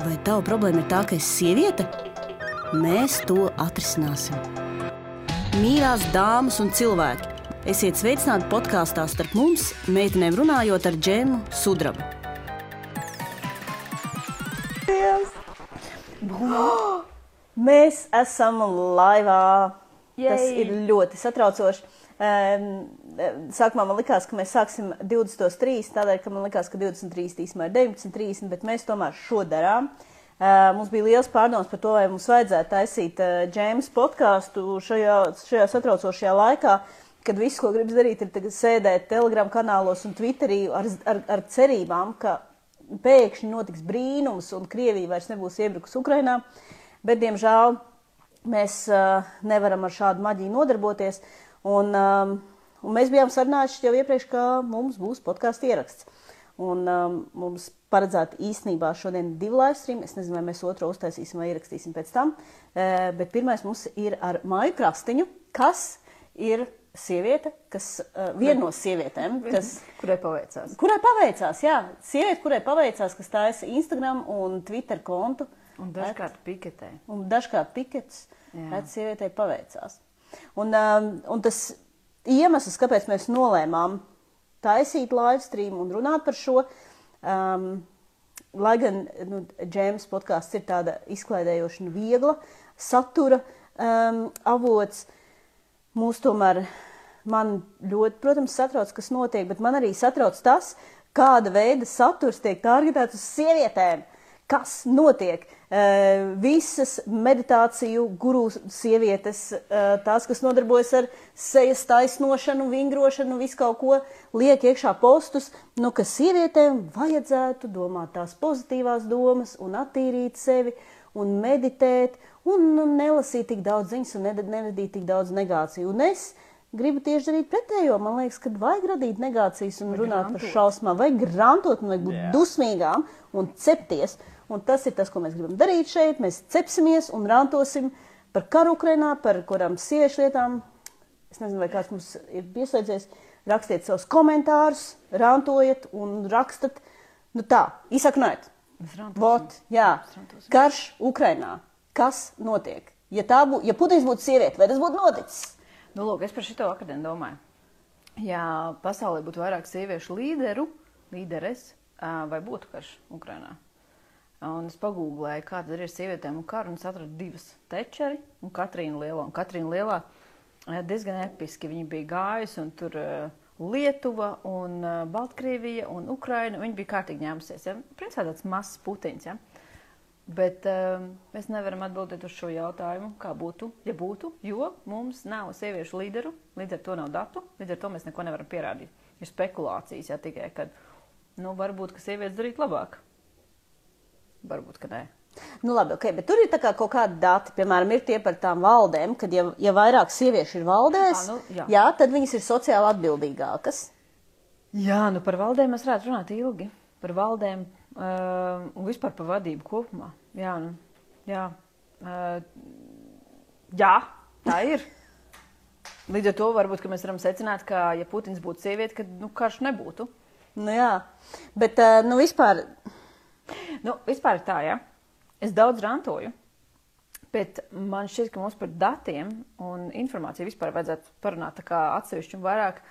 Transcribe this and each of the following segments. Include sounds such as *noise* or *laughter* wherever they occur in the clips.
Vai tava problēma ir tā, ka esi sieviete? Mēs to atrisināsim. Mīļās dāmas un cilvēki, esiet sveicināti podkāstā starp mums, meitenēm runājot ar Džēmu Sudrabu. *gasps* Mēs esam laivā. Tas Jej! ir ļoti satraucoši. Um, Sākumā man likās, ka mēs sāksim 23. Tādēļ, ka man likās, ka 23. īstenībā ir 19.30, bet mēs tomēr šo darām. Uh, mums bija liels pārdoms par to, vai mums vajadzētu taisīt uh, Džēmas podkāstu šajā, šajā satraucošajā laikā, kad viss, ko gribas darīt, ir sēdēt Telegram kanālos un Twitterī ar, ar, ar cerībām, ka pēkšņi notiks brīnums un Krievija vairs nebūs iebrukusi Ukrainā. Bet, diemžēl, mēs uh, nevaram ar šādu maģiju nodarboties. Un, um, un mēs bijām sarunājuši jau iepriekš, ka mums būs podkāstu ieraksts. Un um, mums paredzēta īstenībā šodien divi live stream. Es nezinu, vai mēs otru uztaisīsim vai ierakstīsim pēc tam. Uh, bet pirmais mums ir ar Māju Krastiņu, kas ir sieviete, kas uh, viena no sievietēm, kas Kurai paveicās? Kurai paveicās, jā, sieviete, kurai paveicās, kas taisa Instagram un Twitter kontu. Un dažkārt piketē. Un dažkārt pikets, kad sievietei paveicās. Un, um, un tas iemesls, kāpēc mēs nolēmām taisīt live stream un runāt par šo, um, lai gan nu, Džēmas podkāsts ir tāda izklaidējoša un viegla satura um, avots, mūs tomēr man ļoti, protams, satrauc, kas notiek, bet man arī satrauc tas, kāda veida saturs tiek targetēts uz sievietēm. Kas notiek? Uh, visas meditāciju guru sievietes, uh, tās, kas nodarbojas ar sejas taisnošanu, vingrošanu, visu kaut ko, liek iekšā postus, nu, ka sievietēm vajadzētu domāt tās pozitīvās domas un attīrīt sevi un meditēt un nu, nelasīt tik daudz ziņas un neradīt tik daudz negāciju. Un es gribu tieši darīt pretējo. Man liekas, ka vajag radīt negācijas un runāt par grantot. šausmām, vajag grantot un vajag būt Jā. dusmīgām un cepties. Un tas ir tas, ko mēs gribam darīt šeit. Mēs cepsimies un rantosim par karu Ukrainā, par kurām sieviešu lietām. Es nezinu, vai kāds mums ir pieslēdzies. Rakstiet savus komentārus, rantojiet un rakstat. Nu tā, rantosim. Vot, jā, karš Ukrainā. Kas notiek? Ja, bū, ja Putins būtu sieviete, vai tas būtu noticis? Nu, lūk, es par šo akadēmu domāju. Ja pasaulē būtu vairāk sieviešu līderu, līderes, vai būtu karš Ukrainā? Un es pagūglēju, kāda ir sievietēm un kara, un es atradu divas tečeri un Katrīnu Lielo. Un Katrīna Lielā ā, diezgan episki viņa bija gājusi, un tur ā, Lietuva un ā, Baltkrievija un Ukraina, viņa bija kārtīgi ņēmusies. Ja? Principā tāds mazs putiņš, ja? Bet um, mēs nevaram atbildēt uz šo jautājumu, kā būtu, ja būtu, jo mums nav sieviešu līderu, līdz ar to nav datu, līdz ar to mēs neko nevaram pierādīt. Ir spekulācijas, ja tikai, kad, nu, varbūt, ka sievietes darīt labāk. Varbūt, ka nē. Nu, labi, okay, bet tur ir kā kaut kādi dati, piemēram, ir tie par tām valdēm, kad ja, ja vairāk sieviešu ir valdēs, Ā, nu, jā. jā, tad viņas ir sociāli atbildīgākas. Jā, nu par valdēm mēs varētu runāt ilgi. Par valdēm uh, un vispār par vadību kopumā. Jā, nu, jā. Uh, jā, tā ir. Līdz ar to varbūt ka mēs varam secināt, ka, ja Putins būtu sieviete, tad nu, karš nebūtu. Nu, jā, bet uh, nu, vispār Nu, vispār tā, ja. Es daudz rantoju, bet man šķiet, ka mums par datiem un informāciju vispār vajadzētu parunāt tā kā atsevišķi un vairāk.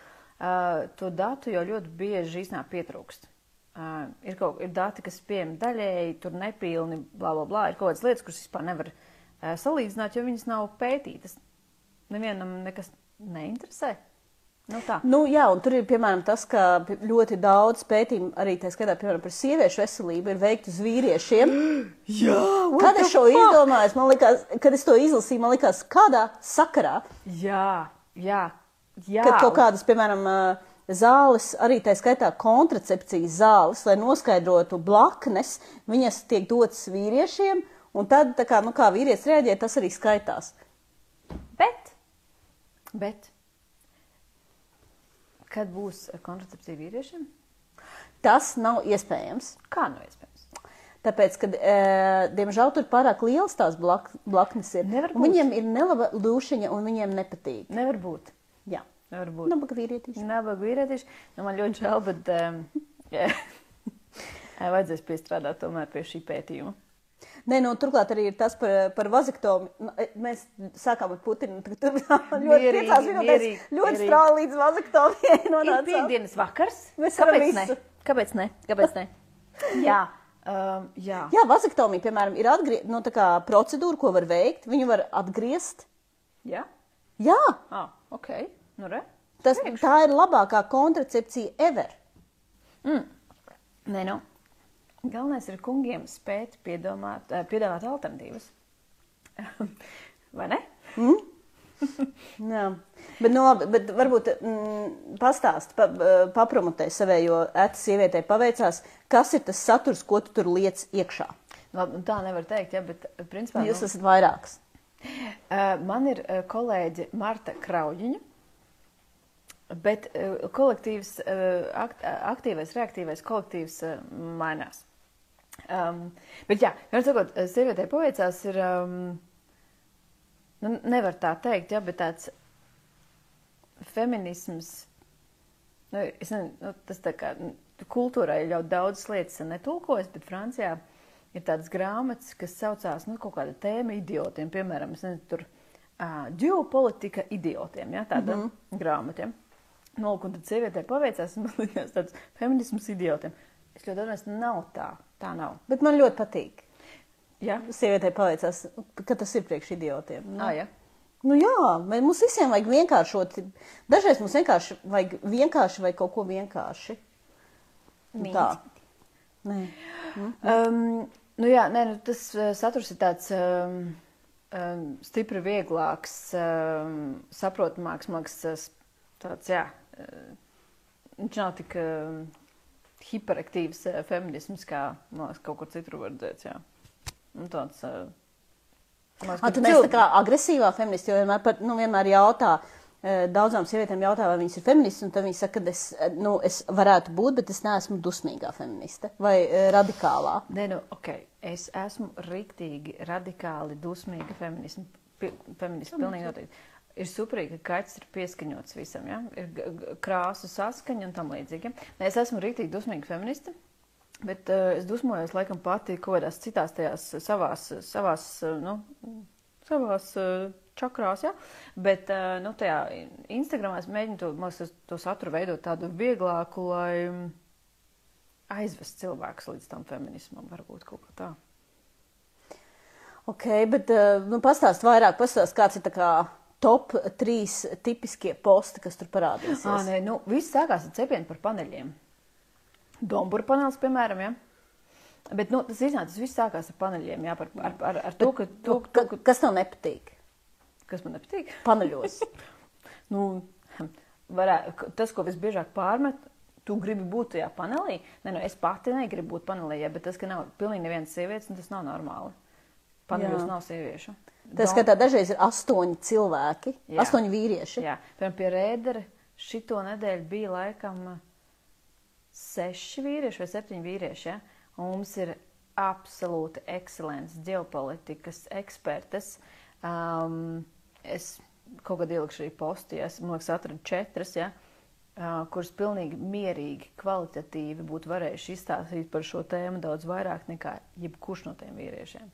Uh, to datu jau ļoti bieži īstenībā pietrūkst. Uh, ir, kaut, ir dati, kas pieejami daļēji, tur nepilni, bla, bla, bla. Ir kaut kādas lietas, kuras vispār nevar uh, salīdzināt, jo viņas nav pētītas. Nevienam nekas neinteresē. Nu, tā. Nu, jā, un tur ir piemēram tas, ka ļoti daudz pētījumu, arī tā skaitā piemēram, par sieviešu veselību, ir veikti uz vīriešiem. *gasps* Jā, Kad es šo izdomāju, man likās, kad es to izlasīju, man likās, kādā sakarā, Jā, jā. jā. kad kaut kādas, piemēram, zāles, arī tā skaitā kontracepcijas zāles, lai noskaidrotu blaknes, viņas tiek dotas vīriešiem, un tad, kā, nu, kā vīrietis reaģē, tas arī skaitās. Bet, bet kad būs kontracepcija vīriešiem? Tas nav iespējams. Kā nu iespējams? Tāpēc, ka, e, diemžēl, tur pārāk liels tās blak, blaknes ir. Viņiem ir nelaba lūšiņa, un viņiem nepatīk. Nevar būt. Jā, Nevar būt. nabaga vīrietīši. Nabaga vīrietieši. Nu, man ļoti žēl, bet um, *laughs* vajadzēs piestrādāt tomēr pie šī pētījuma. Nē, nu, turklāt arī ir tas par, par vazektomi. Nu, e, mēs sākām ar Putinu, turpinām *laughs* ļoti minūtēs, mierīgi, ļoti strāli līdz vazektomijai *laughs* Ir nonācām. piekdienas vakars. Mēs Kāpēc ne? Kāpēc ne? Kāpēc *laughs* ne? jā. Um, jā. Jā, vazektomija, piemēram, ir atgrie... nu, kā procedūra, ko var veikt. Viņu var atgriezt. Jā. Jā, Ah, ok. Nu, re. tas, tā ir labākā kontracepcija ever. Nē, nu. Galvenais ir kungiem spēt piedomāt, eh, piedāvāt alternatīvas. *laughs* Vai ne? *laughs* Jā. Bet, no, bet varbūt mm, pastāst, pa, papromotē savējo ētas sievietē paveicās, kas ir tas saturs, ko tu tur liec iekšā. Labi, nu, tā nevar teikt, ja, bet eh, principā. Jūs nu, esat vairākas. Uh, *laughs* Man ir kolēģe Marta Krauģiņa, bet kolektīvs, akt, aktīvais, reaktīvais kolektīvs mainās. Um, bet, jā, vienmēr sakot, uh, sievietei paveicās ir, um, nu, nevar tā teikt, jā, bet tāds feminisms, nu, es nezinu, nu, tas tā kā nu, kultūrai ļoti daudz lietas netulkojas, bet Francijā ir tādas grāmatas, kas saucās, nu, kaut kāda tēma idiotiem, piemēram, es nezinu, tur uh, ģeopolitika idiotiem, jā, tāda mm -hmm. grāmata, jā. Nu, lūk, un tad sievietē paveicās, un man likās tāds feminisms idiotiem. Es ļoti domāju, nav tā, tā nav. Bet man ļoti patīk. Jā, Sievietē paveicās, ka tas ir priekš idiotiem. Nu, ah, jā. nu jā, mums visiem vajag vienkāršot. Dažreiz mums vienkārši vajag vienkārši vai kaut ko vienkārši. Nu, Tā. Nē. Um, nu jā, nē, nu, tas uh, saturs ir tāds um, um, stipri vieglāks, um, saprotamāks, māks, uh, tāds, jā, uh, viņš nav tik um, hiperaktīvs uh, feminisms, kā, man liekas, kaut kur citur var redzēt, jā. Un tāds, uh, liekas, A, mēs cil- tā kā agresīvā feministi, jo vienmēr, par, nu, vienmēr jautā, eh, daudzām sievietēm jautā, vai viņas ir feministas, un tad viņas saka, ka es, eh, nu, es varētu būt, bet es neesmu dusmīgā feministe vai eh, radikālā. Nē, nu, ok. Es esmu rīktīgi, radikāli dusmīga feminisma. Pi, feminista, pilnīgi noteikti. Ir superīgi, ka kaķis ir pieskaņots visam, ja? ir krāsu saskaņa un tam līdzīgi. Ja? Nē, es esmu rīktīgi dusmīga feministe, bet uh, es dusmojos laikam pati kaut kādās citās tajās savās, savās, uh, nu, savās uh, čakrās, ja? bet uh, nu, tajā Instagramā es mēģinu to, liekas, to saturu veidot tādu vieglāku, lai mm, aizvest cilvēkus līdz tam feminismam, varbūt kaut kā tā. Ok, bet eh, nu, pastāst vairāk, pastāst, kāds ir tā kā top trīs tipiskie posti, kas tur parādīsies. Ah, nē, nu, viss sākās ar cepienu par paneļiem. Dombura panelis, piemēram, ja? Bet, nu, tas iznāca, tas viss sākās ar paneļiem, jā, par, ar, ar, ar to, ka, to, Nu, to, ka, ka, kas tev nepatīk? kas man nepatīk. *laughs* Paneļos. Nu, varē, tas, ko visbiežāk pārmet, tu gribi būt tajā panelī. Nē, nu, es pati negribu būt panelī, ja, bet tas, ka nav pilnīgi nevienas sievietes, nu, tas nav normāli. Paneļos Jā. nav sieviešu. Tā skatā dažreiz ir astoņi cilvēki, Jā. astoņi vīrieši. Jā, piemēram, pie rēdera šito nedēļu bija laikam seši vīrieši vai septiņi vīrieši. Ja? Un mums ir absolūti ekscelents ģeopolitikas ekspertes. Um, es kaut kad ielikšu arī postu, ja es man liekas, atradu četras, ja? uh, kuras pilnīgi mierīgi, kvalitatīvi būtu varējuši izstāstīt par šo tēmu daudz vairāk nekā jebkurš no tiem vīriešiem.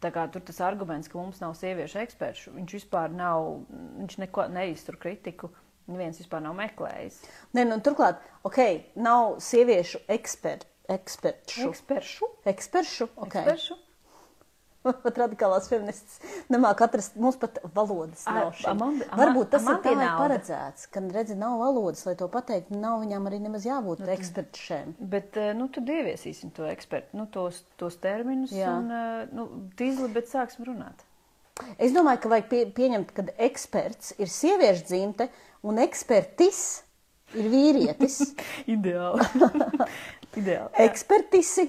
Tur tas arguments, ka mums nav sieviešu ekspertu, viņš vispār nav, viņš neko neiztur kritiku, neviens vispār nav meklējis. Nē, nu, turklāt, ok, nav sieviešu eksper, eksperšu. Eksperšu? Eksperšu? Okay. Eksperšu? *laughs* Pat radikālās feministas nemāk atrast, mums pat valodas nav šeit. Amanda- Ama- Varbūt tas ir Amanda tā ir paredzēts, ka, redzi, nav valodas, lai to pateikt, nav viņām arī nemaz jābūt nu, ekspertšiem. Bet, eh, nu, tad ieviesīsim to ekspertu, nu, tos, tos terminus Jā. un, eh, nu, tīzli, bet sāksim runāt. Es domāju, ka vajag pie, pieņemt, ka eksperts ir sieviešu dzimte un ekspertis ir vīrietis. *laughs* Ideāli. *laughs* Ideāli. Ekspertisi.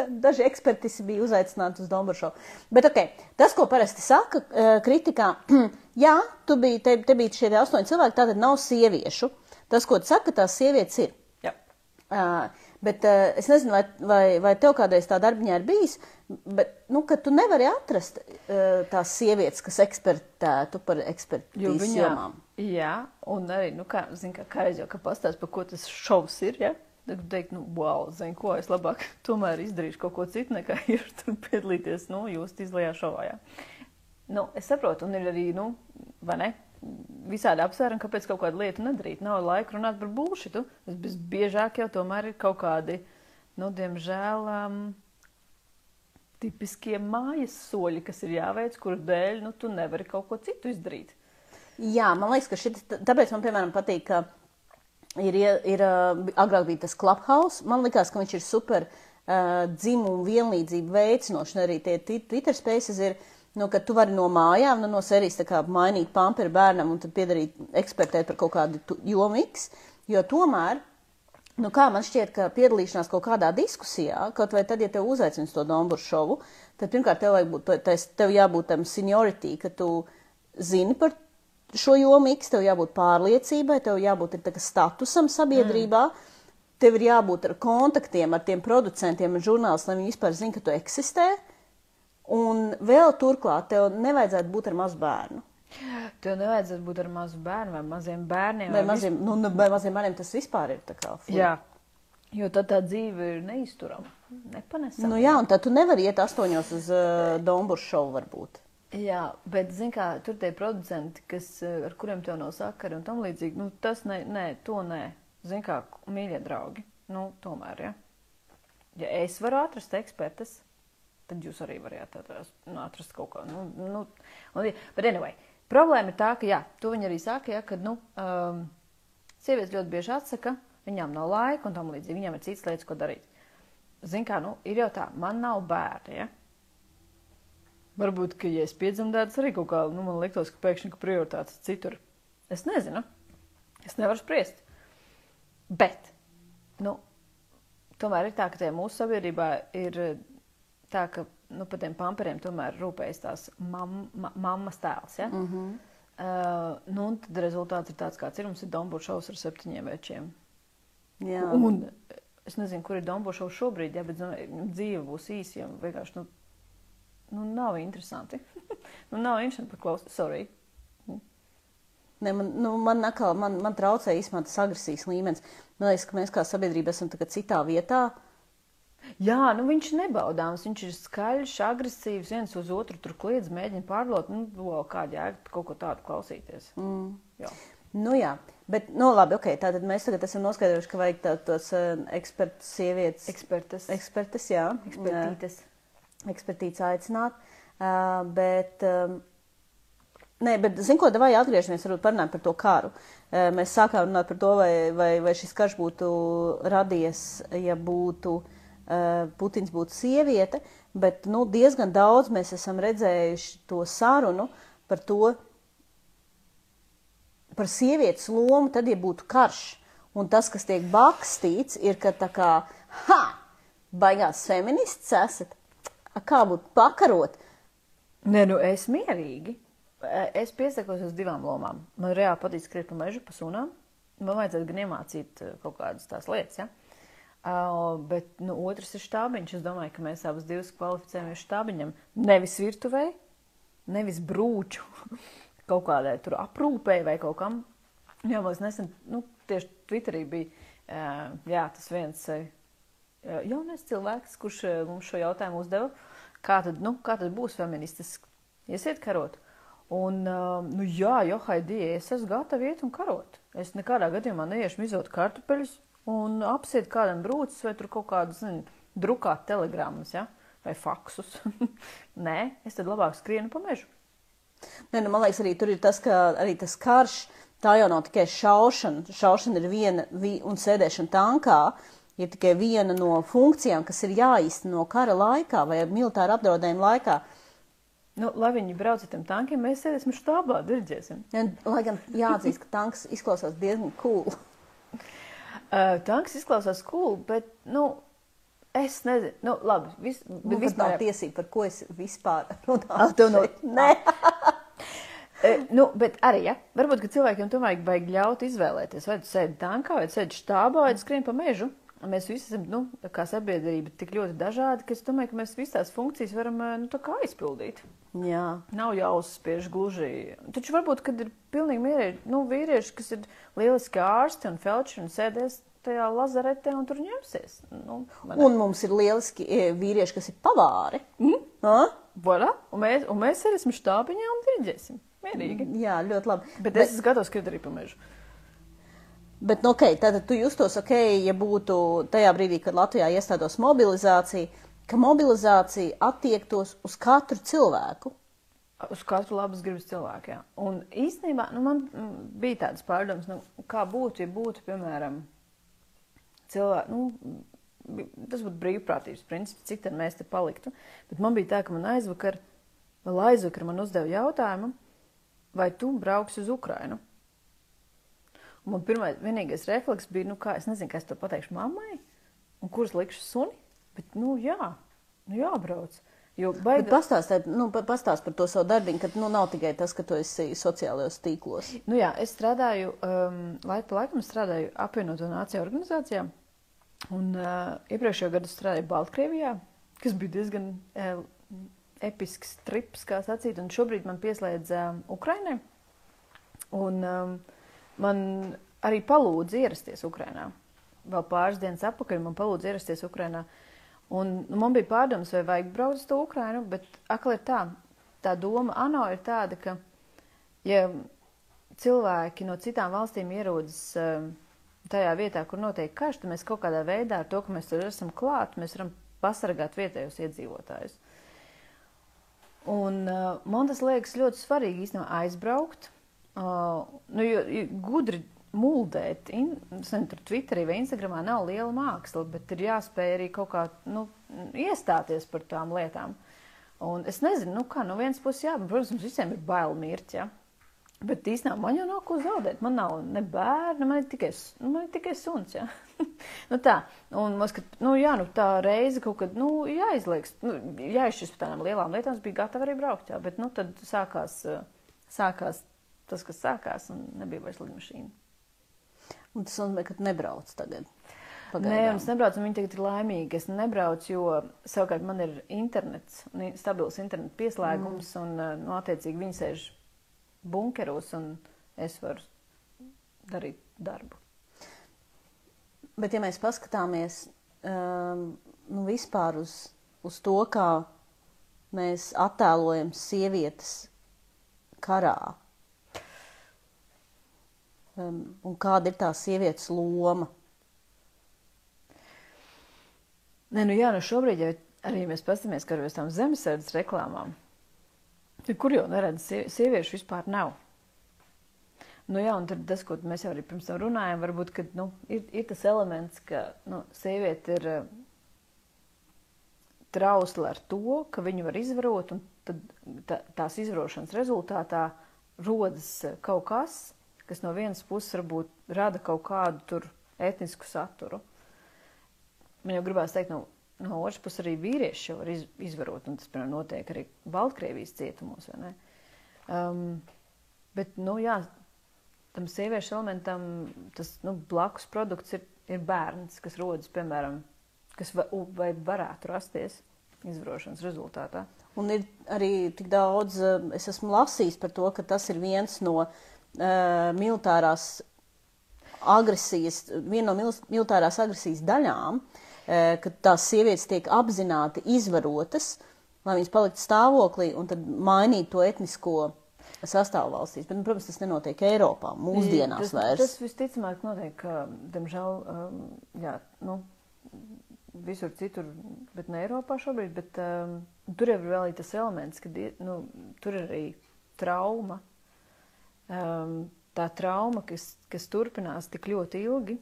*laughs* Daži ekspertisi bija uzaicināti uz Dombrušo. Bet okay, tas, ko parasti saka eh, kritikā, *clears throat* jā, tu biji, te, te bija šie astoņi cilvēki, tātad nav sieviešu. Tas, ko tu saki, tās sievietes ir. Jā. Uh, bet uh, es nezinu, vai, vai, vai tev kādreiz tā darbiņā ir bijis, bet, nu, tu nevari atrast uh, tās sievietes, kas ekspertētu par ekspertīzes jomām. Jā, un arī, nu, kā, zin, kā, kā jau ka pastāst, par ko tas šovs ir, ja? Tad teikt, nu, wow, zinu, ko es labāk *laughs* tomēr izdarīšu kaut ko citu, nekā *laughs* ir tur piedalīties, nu, jūs izlējā šovā, jā. Nu, es saprotu, un ir arī, nu, vai ne, visādi apsvērumi, kāpēc kaut kādu lietu nedarīt. Nav laika runāt par bulšitu. Tas biežāk jau tomēr ir kaut kādi, nu, diemžēl, um, tipiskie mājas soļi, kas ir jāveic, kuru dēļ, nu, tu nevari kaut ko citu izdarīt. Jā, man liekas, ka šis, tāpēc man, piemēram, patīk, ka ir, ir agrāk bija tas Clubhouse. Man liekas, ka viņš ir super uh, dzimumu vienlīdzību veicinošs, arī tie Twitter spaces ir, nu, ka tu vari no mājām, nu, no serijas tā kā mainīt pamperu bērnam un tad piedarīt ekspertēt par kaut kādu jomu X, jo tomēr Nu, kā man šķiet, ka piedalīšanās kaut kādā diskusijā, kaut vai tad, ja tev uzaicina to Domburu šovu, tad pirmkārt tev, būt, tev jābūt tam seniority, ka tu zini par šo jomu X, tev jābūt pārliecībai, tev jābūt statusam sabiedrībā. Mm. Tev ir jābūt ar kontaktiem ar tiem producentiem un žurnālistiem, lai viņi vispār zinātu, ka tu eksistē. Un vēl turklāt, tev nevajadzētu būt ar mazu bērnu. Tev nevajadzētu būt ar mazu bērnu vai maziem bērniem. Vai, vai maziem, vis... nu, nu, vai maziem bērniem tas vispār ir tā kā. Flu. Jā, jo tad tā dzīve ir neizturama, nepanesama. Nu jā, un tad tu nevari iet astoņos uz uh, Domburu šovu varbūt. Jā, bet, zin kā, tur tie producenti, kas, uh, ar kuriem tev nav sakari un tam līdzīgi, nu tas nē, nē, to nē. Zin kā, mīļie draugi, nu tomēr, ja. Ja es varu atrast ekspertas, tad jūs arī variet atrast, nu, atrast kaut ko. Nu, nu, un, but anyway, Problēma ir tā, ka, jā, to viņi arī saka, ja, ka, nu, um, sievietes ļoti bieži atsaka, viņām nav laika un tam līdzīgi, viņām ir citas lietas, ko darīt. Zin kā, nu, ir jau tā, man nav bērni, ja? Varbūt, ka, ja es piedzemdētu, arī kaut kā, nu, man liktos, ka pēkšņi, ka prioritātes citur. Es nezinu, es nevaru spriest. Bet, nu, tomēr ir tā, ka tie mūsu sabiedrībā ir tā, ka nu, par tiem pamperiem tomēr rūpējas tās mam, ma, mammas tēls. Ja? Mm -hmm. uh, nu, tad rezultāts ir tāds, kāds ir. Mums ir Dombūra šovs ar septiņiem večiem. Jā. Un es nezinu, kur ir Dombūra šovs šobrīd, ja, bet nu, dzīve būs īsa. Ja, vienkārši nu, nu, nav interesanti. nu, nav interesanti paklausīt. Sorry. Ne, man, nu, man, nakal, man, man traucē īstenībā tas agresijas līmenis. Man liekas, ka mēs kā sabiedrība esam citā vietā. Jā, nu viņš ir nebaudāms. Viņš ir skaļš, agresīvs, viens uz otru tur kliedz, mēģina pārlot. Nu, wow, kāda jēga kaut ko tādu klausīties. Mm. Jā. Nu, jā, bet, nu, labi, ok, tātad mēs tagad esam noskaidrojuši, ka vajag tā, tos uh, ekspertus, sievietes. Ekspertas. Ekspertas, jā. Ekspertītes. Uh, ekspertītes aicināt, uh, bet, um, nē, bet, zin ko, vai atgriežamies, varbūt parunājam par to karu. Uh, mēs sākām runāt par to, vai, vai, vai šis karš būtu radies, ja būtu uh, Putins būtu sieviete, bet nu, diezgan daudz mēs esam redzējuši to sarunu par to, par sievietes lomu, tad, ja būtu karš. Un tas, kas tiek bakstīts, ir, ka tā kā, ha, baigās feminists esat, kā būtu pakarot. Nē, nu es mierīgi. Eh, es piesakos uz divām lomām. Man reāli patīk skriet pa mežu, pa sunām. Man vajadzētu gan iemācīt eh, kaut kādas tās lietas, ja? Uh, bet nu, otrs ir štābiņš. Es domāju, ka mēs abas divas kvalificējamies štābiņam. Nevis virtuvē, nevis brūču *laughs* kaut kādai tur aprūpē vai kaut kam. Jā, mums nesen, nu, tieši Twitterī bija uh, jā, tas viens uh, jaunais cilvēks, kurš uh, mums šo jautājumu uzdeva. Kā tad, nu, kā tad būs feministis? Iesiet karot. Un, uh, nu, jā, jo Haidī, es esmu gatava iet un karot. Es nekādā gadījumā neiešu mizot kartupeļus un apsiet kādam brūcis vai tur kaut kādus, nezinu, drukāt telegrammas, ja? vai faksus. *laughs* Nē, es tad labāk skrienu pa mežu. Nē, nu, man liekas, arī tur ir tas, ka arī tas karš, tā jau nav tikai šaušana. Šaušana ir viena, vi, un sēdēšana tankā ir tikai viena no funkcijām, kas ir jāīsteno kara laikā vai militāra apdraudējuma laikā. Nu, lai viņi brauc ar tiem tankiem, mēs sēdēsim štābā, diriģēsim. Ja, lai gan jāatzīst, ka tanks izklausās diezgan cool. Uh, *laughs* tanks izklausās cool, bet, nu, es nezinu, nu, labi, vis, bet nu, vispār. Nav tiesība, par ko es vispār runāju. Tev no... Nē. uh, *laughs* nu, bet arī, ja, varbūt, ka cilvēkiem tomēr vajag ļaut izvēlēties, vai tu sēdi tankā, vai tu sēdi štābā, vai tu skrien pa mežu. Mēs visi esam, nu, kā sabiedrība, tik ļoti dažādi, ka es domāju, ka mēs visas tās funkcijas varam, nu, tā aizpildīt. Jā. Nav jāuzspiež gluži. Taču varbūt, kad ir pilnīgi mierīgi, nu, vīrieši, kas ir lieliski ārsti un felči un sēdēs tajā lazaretē un tur ņemsies. Nu, ne? Un mums ir lieliski e, vīrieši, kas ir pavāri. Mm? Voilà. Un mēs, un mēs sēdēsim štābiņā un diriģēsim. Mierīgi. Jā, ļoti labi. Bet, bet es esmu gatavs skriet arī pa mežu. Bet, nu, ok, tad tu justos ok, ja būtu tajā brīdī, kad Latvijā iestātos mobilizācija, ka mobilizācija attiektos uz katru cilvēku. Uz katru labas gribas cilvēku. Jā. Un īstenībā nu, man bija tāds pārdoms, nu, kā būtu, ja būtu, piemēram, cilvēki, nu, tas būtu brīvprātības princips, cik tad mēs te paliktu. Bet man bija tā, ka man aizvakar, vēl aizvakar man uzdeva jautājumu, vai tu brauksi uz Ukrainu? Man pirmais, vienīgais refleks bija, nu kā, es nezinu, kā es to pateikšu mammai, un kurus likšu suni, bet, nu jā, nu jābrauc. Jo baigi, pastāst, nu, pa- pastāst par to savu darbiņu, ka nu, nav tikai tas, ka tu esi sociālajos tīklos. Nu jā, es strādāju, um, laiku pa laikam strādāju apvienoto nāciju organizācijā. Un uh, iepriekšējā gadā es strādāju Baltkrievijā, kas bija diezgan uh, episks trips, kā sacīt. Un šobrīd man pieslēdz uh, Ukrainai. Un um, man arī palūdza ierasties Ukrainā. Vēl pāris dienas atpakaļ man palūdza ierasties Ukrainā. Un nu, man bija pārdoms, vai vajag braukt uz to Ukrainu, bet akli ir tā, tā doma ANO ir tāda, ka ja cilvēki no citām valstīm ierodas eh, tajā vietā, kur notiek karš, tad mēs kaut kādā veidā ar to, ka mēs tur esam klāt, mēs varam pasargāt vietējos iedzīvotājus. Un uh, man tas liekas ļoti svarīgi īstenībā aizbraukt, uh, nu, jo, jo gudri muldēt, in, nezinu, tur Twitterī vai Instagramā nav liela māksla, bet ir jāspēj arī kaut kā, nu, iestāties par tām lietām. Un es nezinu, nu kā, no vienas puses, jā, protams, mums visiem ir bail mirt, jā. Bet īstenībā man jau nav ko zaudēt. Man nav ne bērna, man ir tikai, nu, man ir tikai suns. Jā. *laughs* nu tā, un man skat, nu, jā, nu, tā reize kaut kad nu, jāizliekas, nu, jāizšķirs par tādām lielām lietām. Es biju gatava arī braukt, jā, bet nu, tad sākās, sākās tas, kas sākās, un nebija vairs lidmašīna. Un tas nozīmē, ka tu nebrauc tagad. Nē, Pagaidām. un es nebraucu, un viņi tagad ir laimīgi. Es nebraucu, jo savukārt man ir internets, stabils interneta pieslēgums, mm. un, eh, nu, attiecīgi, viņi sēž bunkeros, un es varu darīt darbu. Bet, ja mēs paskatāmies um, nu, vispār uz, uz to, kā mēs attēlojam sievietes karā, un kāda ir tā sievietes loma, Nē, nu jā, nu šobrīd, ja arī mēs paskatāmies, kā ar tām zemesardzes reklāmām, kur jau neredz, sie- sieviešu vispār nav. Nu jā, un tas, ko mēs jau arī pirms tam runājām, varbūt, ka nu, ir, ir tas elements, ka nu, sieviete ir eh, trausla ar to, ka viņu var izvarot, un tad tā, tās izvarošanas rezultātā rodas eh, kaut kas, kas no vienas puses varbūt rada kaut kādu tur etnisku saturu. Man jau gribās teikt, no, no otras puses arī vīrieši jau var iz, izvarot, un tas, piemēram, notiek arī Baltkrievijas cietumos, vai ne? Um, bet, nu, jā, tam sieviešu elementam tas, nu, blakus produkts ir, ir bērns, kas rodas, piemēram, kas va, vai varētu rasties izvarošanas rezultātā. Un ir arī tik daudz, eh, es esmu lasījis par to, ka tas ir viens no uh, militārās agresijas, viena no mil militārās agresijas daļām, uh, ka tās sievietes tiek apzināti izvarotas, lai viņas paliktu stāvoklī un tad mainītu to etnisko sastāvu valstīs. Bet, nu, protams, tas nenotiek Eiropā mūsdienās tas, vairs. Tas visticamāk notiek, diemžēl, um, jā, nu, visur citur, bet ne Eiropā šobrīd. Bet, um, tur ir vēl tas elements, ka nu, tur ir arī trauma. Um, tā trauma, kas, kas turpinās tik ļoti ilgi,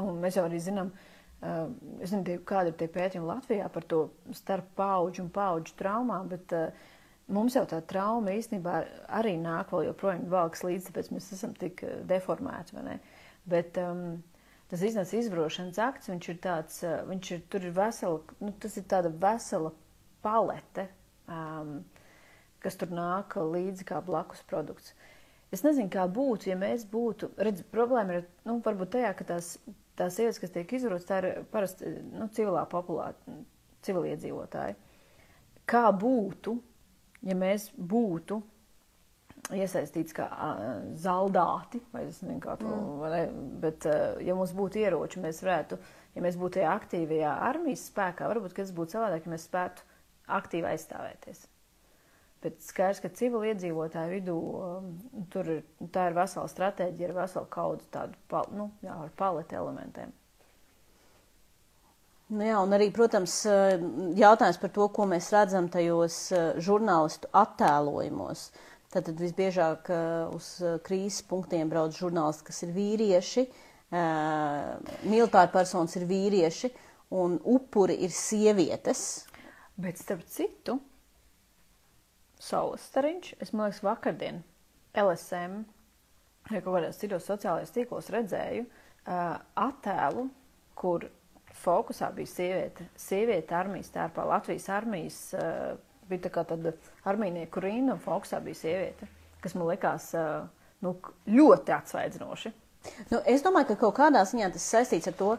un mēs jau arī zinām, uh, es nezinu, kāda ir tie pētījumi Latvijā par to starp paudžu un paudžu traumām, bet uh, mums jau tā trauma īstenībā arī nāk vēl joprojām valks līdzi, tāpēc mēs esam tik uh, deformēti, vai ne? Bet um, tas iznāca izvarošanas akts, viņš ir tāds, uh, viņš ir, tur ir vesela, nu, tas ir tāda vesela palete, um, kas tur nāk līdzi kā blakus produkts. Es nezinu, kā būtu, ja mēs būtu. Redz, problēma ir nu, varbūt tajā, ka tās, tās sievietes, kas tiek izvarotas, tā ir parasti nu, civilā populācija, civiliedzīvotāji. Kā būtu, ja mēs būtu iesaistīts kā uh, zaldāti, vai es nezinu, kā to, mm. ne, bet uh, ja mums būtu ieroči, mēs varētu, ja mēs būtu tajā aktīvajā armijas spēkā, varbūt, ka tas būtu savādāk, ja mēs spētu aktīvi aizstāvēties. Bet skaidrs, ka civiliedzīvotāju vidū um, tur ir, tā ir vesela stratēģija, ir vesela kaudze tādu, pal, nu, jā, ar paleti elementiem. Nu jā, un arī, protams, jautājums par to, ko mēs redzam tajos žurnālistu attēlojumos. Tātad visbiežāk uz krīzes punktiem brauc žurnālisti, kas ir vīrieši, militāri personas ir vīrieši, un upuri ir sievietes. Bet starp citu, Saules stariņš, es man liekas, vakardien LSM, vai kaut kādās citos sociālajos tīklos redzēju uh, attēlu, kur fokusā bija sieviete. Sieviete armijas tērpā, Latvijas armijas uh, bija tā kā tāda armijnieku rinda un fokusā bija sieviete, kas man likās uh, nu, ļoti atsvaidzinoši. Nu, es domāju, ka kaut kādā ziņā tas saistīts ar to,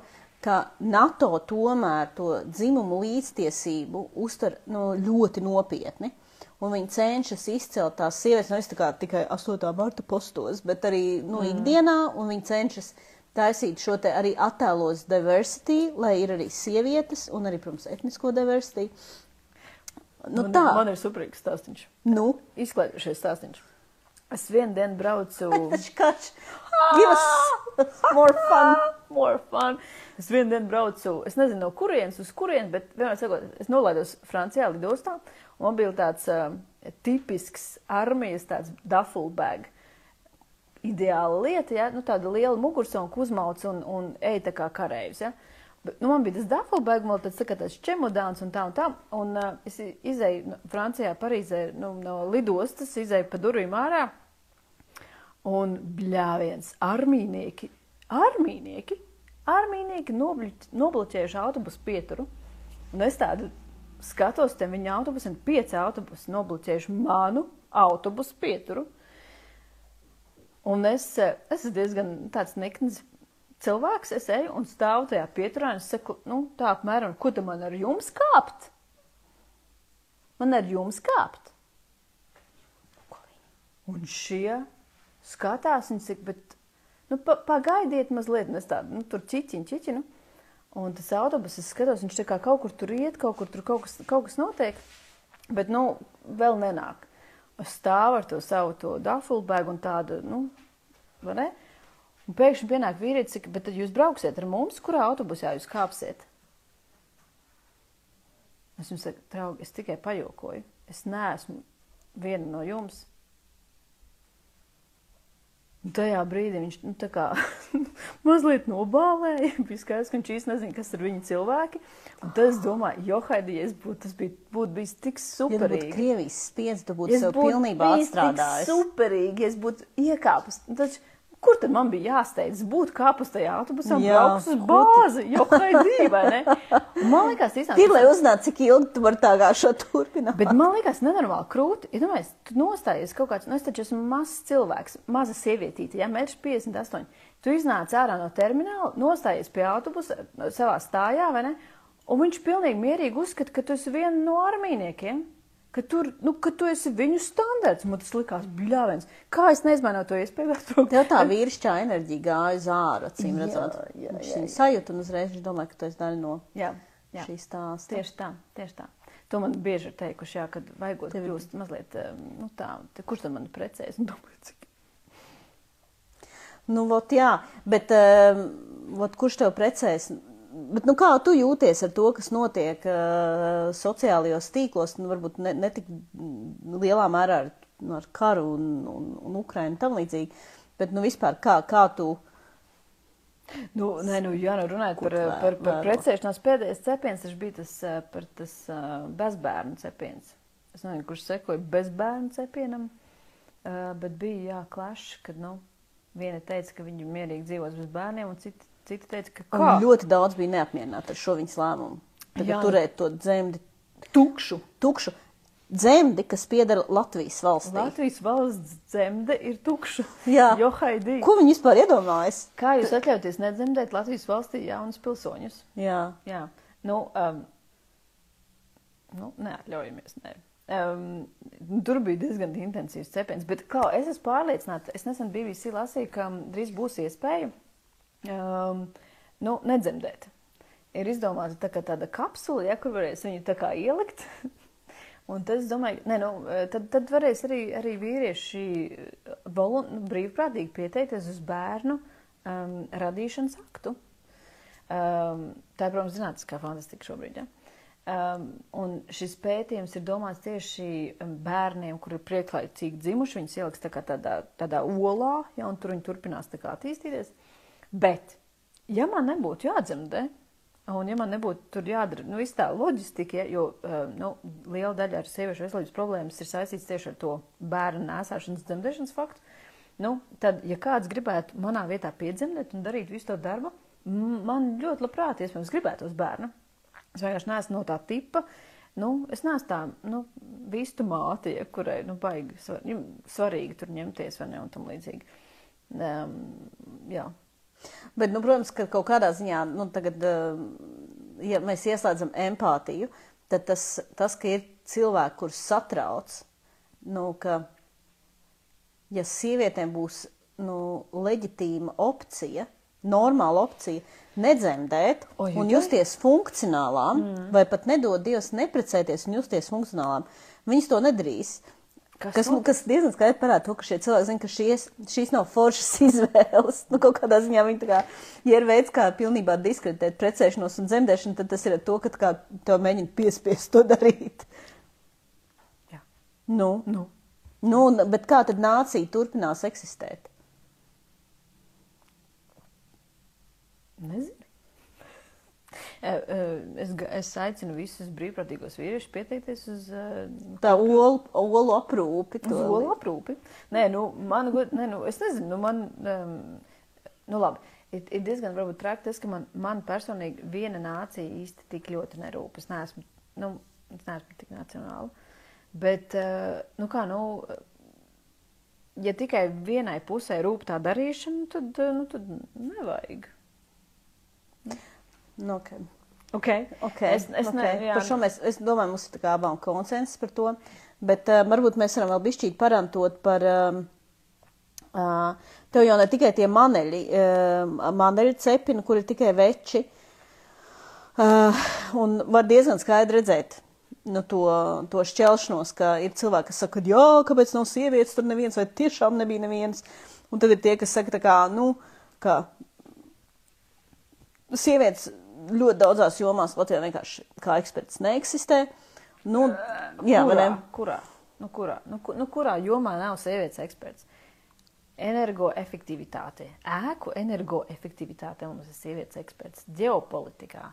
ka NATO tomēr to dzimumu līdztiesību uztver nu, ļoti nopietni. Un viņi cenšas izcelt tās sievietes, nevis nu, tikai 8. marta postos, bet arī nu, mm. ikdienā, un viņi cenšas taisīt šo te arī attēlos diversity, lai ir arī sievietes un arī, protams, etnisko diversity. Nu, man, tā. man ir superīgs stāstīns. Nu? Izklaidošies stāstīns. Es vienu dienu braucu. *laughs* Kač, give us *laughs* more fun. More fun. Es vienu dienu braucu, es nezinu no kurienes uz kurienes, bet vienmēr sakot, es nolaidos Francijā lidostā. Man bija tāds uh, tipisks armijas tāds duffel bag ideāla lieta, ja? nu, tāda liela mugursonka uzmauc un, un ej tā kā kareivs. Ja? Bet, nu, man bija tas Daffelbergs, man tāds, tā tāds čemodāns un tā un tā. Un uh, es izēju nu, Francijā, Parīzē nu, no lidostas, izēju pa durvīm ārā. Un bļāviens, armīnieki, armīnieki, armīnieki nobloķējuši autobusu pieturu. Un es tādu skatos, te viņa autobusu, un pieci autobusi nobloķējuši manu autobusu pieturu. Un es, es esmu diezgan tāds nikns cilvēks. Es eju un stāvu tajā pieturā un es saku, nu, tā apmēram, ko tam man ar jums kāpt? Man ar jums kāpt. Un šie skatās, viņi saka, bet, nu, pa, pagaidiet mazliet, un es tādu, nu, tur čiķiņu, čiķinu. Un tas autobus, es skatos, viņš kā kaut kur tur iet, kaut kur tur kaut kas, kaut kas notiek, bet, nu, vēl nenāk stāv ar to savu to dafulbēgu un tādu, nu, vai ne? Un pēkšņi pienāk vīrietis, saka, bet tad jūs brauksiet ar mums, kurā autobusā jūs kāpsiet? Es jums saku, draugi, es tikai pajokoju. Es neesmu viena no jums. Un tajā brīdī viņš nu, kā *laughs* mazliet nobālēja. *laughs* Bija skaidrs, ka viņš īsti nezina, kas ir viņa cilvēki. Un tad es domāju, jo Haidī, es būtu, tas bija, būtu bijis tik superīgi. Ja būtu Krievijas spiedz, tu būtu sev pilnībā atstrādājis. Superīgi, ja es būtu iekāpus. Taču Kur tad man bija jāsteidz būt kāpus tajā autobusā un braukt uz bāzi? Jo haidī, vai ne? Un *laughs* man liekas, īstenībā. Ir, lai uzzinātu, cik ilgi tu vari tā kā šo turpināt. Bet man liekas, nenormāli krūti. Ja domājies, tu nostājies kaut kāds, nu es taču esmu mazs cilvēks, maza sievietīte, ja mērķis 58. Tu iznāc ārā no termināla, nostājies pie autobusa savā stājā, vai ne? Un viņš pilnīgi mierīgi uzskata, ka tu esi viena no armīniekiem ka, tur, nu, ka tu esi viņu standarts. Man tas likās bļāviens. Kā es neizmainoju to iespēju? Tev tā vīrišķā enerģija gāja uz ārā, acīm redzot. Jā, jā, viņš viņu sajūta un uzreiz viņš domāja, ka tu esi daļa no jā, jā. šīs stāsta. Tieši tā, tieši tā. To man bieži ir teikuši, jā, kad vajagot Tev... kļūst mazliet, nu tā, te, kurš tad man precējas? Un domāju, cik Nu, vot, jā, bet uh, vot, kurš tev precēs? Bet, nu, kā tu jūties ar to, kas notiek uh, sociālajos tīklos, nu, varbūt ne, ne tik lielā mērā ar, nu, ar karu un, un, un Ukrainu tam līdzīgi, bet, nu, vispār kā, kā tu. Nu, nē, nu, jā, nu, runājot par, vēr, par, par precēšanās pēdējais cepiens, bija tas, par tas uh, bezbērnu cepiens. Es nezinu, kurš sekoja bezbērnu cepienam, uh, bet bija, jā, klašs, kad, nu, viena teica, ka viņi mierīgi dzīvos bez bērniem, un citi Citi teica, ka kā? Un ļoti daudz bija neapmierināti ar šo viņas lēmumu. Tagad Jā. turēt to dzemdi tukšu. tukšu. Dzemdi, kas pieder Latvijas valstī. Latvijas valsts dzemde ir tukša. Jā, jo haidī. Ko viņi vispār iedomājas? Kā jūs atļauties nedzemdēt Latvijas valstī jaunus pilsoņus? Jā. Jā. Nu, um, nu neatļaujamies, nē. Um, tur bija diezgan intensīvs cepiens. Bet kā, es esmu pārliecināta, es nesen BBC lasīju, ka drīz būs iespēja um, nu, nedzemdēt. Ir izdomāta tā tāda kapsula, ja, kur varēs viņu tā kā ielikt. *laughs* Un tas, es domāju, ne, nu, tad, tad varēs arī, arī vīrieši volun, brīvprātīgi pieteikties uz bērnu um, radīšanas aktu. Um, tā ir, protams, zinātniskā fantastika šobrīd. Ja? Um, un šis pētījums ir domāts tieši bērniem, kuri ir priekšlaicīgi dzimuši. Viņus ieliks tā tādā, tādā olā, ja, un tur viņi turpinās attīstīties. Bet, ja man nebūtu jādzemdē, un ja man nebūtu tur jādara nu, tā loģistika, ja, jo um, nu, liela daļa ar sieviešu veselības problēmas ir saistīts tieši ar to bērnu nēsāšanas dzemdēšanas faktu, nu, tad, ja kāds gribētu manā vietā piedzemdēt un darīt visu to darbu, man ļoti labprāt, iespējams, gribētos bērnu. Es vienkārši neesmu no tā tipa. Nu, es neesmu tā nu, vistu māte, ja, kurai nu, baigi svar, svarīgi tur ņemties vai ne un tam līdzīgi. Um, jā. Bet, nu, protams, ka kaut kādā ziņā, nu, tagad, ja mēs ieslēdzam empātiju, tad tas, tas ka ir cilvēki, kurus satrauc, nu, ka, ja sievietēm būs nu, leģitīma opcija, normāla opcija, nedzemdēt Oi, un justies funkcionālām, mm. vai pat nedod Dievs neprecēties un justies funkcionālām, viņas to nedarīs. Kas, kas, kas diezgan skaidri parāda to, ka šie cilvēki zina, ka šies, šīs nav foršas *laughs* izvēles. Nu, kaut kādā ziņā viņi kā, ja ir veids, kā pilnībā diskreditēt precēšanos un dzemdēšanu, tad tas ir to, ka kā tev mēģina piespiest to *laughs* darīt. Jā. Nu, nu. Nu, bet kā tad nācija turpinās eksistēt? Nezinu. Es, es aicinu visus brīvprātīgos vīriešus pieteikties uz tā olu, olu aprūpi. Uz olu aprūpi. Nē, nu, man, nē, nu, es nezinu, nu, man, um, nu, labi. Ir, ir diezgan varbūt traki tas, ka man, man personīgi viena nācija īsti tik ļoti nerūp. Es neesmu, nu, es neesmu tik nacionāla. Bet, nu kā, nu, ja tikai vienai pusē rūp tā darīšana, tad, nu, tad nevajag. Nu, okay. Okay. Okay. Es, es, okay. Ne, par šo mēs, es domāju, mums ir abām konsensus par to, bet uh, varbūt mēs varam vēl bišķīt parantot par, uh, uh, tev jau ne tikai tie maneļi, uh, maneļi cepini, kur ir tikai veči, uh, un var diezgan skaidri redzēt, nu, to, to šķelšanos, ka ir cilvēki, kas saka, jā, kāpēc nav sievietes, tur neviens, vai tiešām nebija neviens, un tad ir tie, kas saka, tā kā, nu, ka sievietes ļoti daudzās jomās Latvijā vienkārši kā eksperts neeksistē. Nu, jā, kurā, ne? kurā? Nu, kurā? Nu, ku, nu, kurā jomā nav sievietes eksperts? Energoefektivitāte, ēku energoefektivitāte mums ir sievietes eksperts, ģeopolitikā.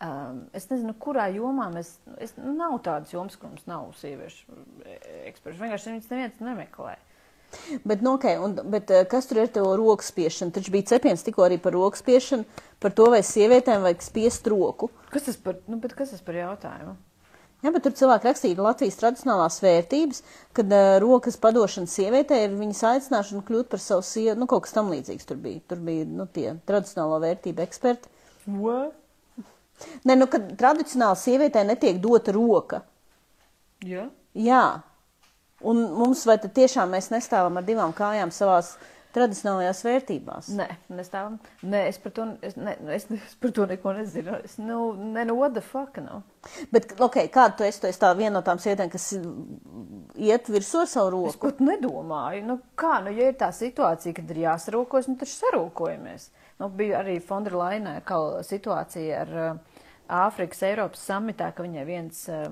Um, es nezinu, kurā jomā mēs, es, nav tādas jomas, kur mums nav sieviešu e, eksperts. Vienkārši viņas neviens nemeklē. Bet, nu, okay, un, bet eh, kas tur ir to rokas spiešana? Taču bija cepiens tikko arī par rokas spiešanu, par to, vai sievietēm vajag spiest roku. Kas tas par, nu, kas tas par jautājumu? Jā, bet tur cilvēki rakstīja Latvijas tradicionālās vērtības, kad uh, rokas padošana sievietē ir viņas aicināšana kļūt par savu sievu, nu, kaut kas tam līdzīgs tur bija. Tur bija, nu, tie tradicionālo vērtību eksperti. What? Nē, nu, kad tradicionāli sievietē netiek dota roka. Jā? Jā, Un mums vai tad tiešām mēs nestāvam ar divām kājām savās tradicionālajās vērtībās? Nē, nestāvam. Nē, es par to, es, ne, es, es *laughs* par to neko nezinu. Es, nu, ne, nu, what the fuck, nav. No. Bet, ok, kāda tu esi? Tu esi tā viena no tām sievietēm, kas iet virsū savu roku? Es pat nedomāju. Nu, kā, nu, ja ir tā situācija, kad ir jāsarūkojas, nu, taču sarūkojamies. Nu, bija arī Fondra Lainē situācija ar uh, Āfrikas Eiropas samitā, ka viņai viens uh,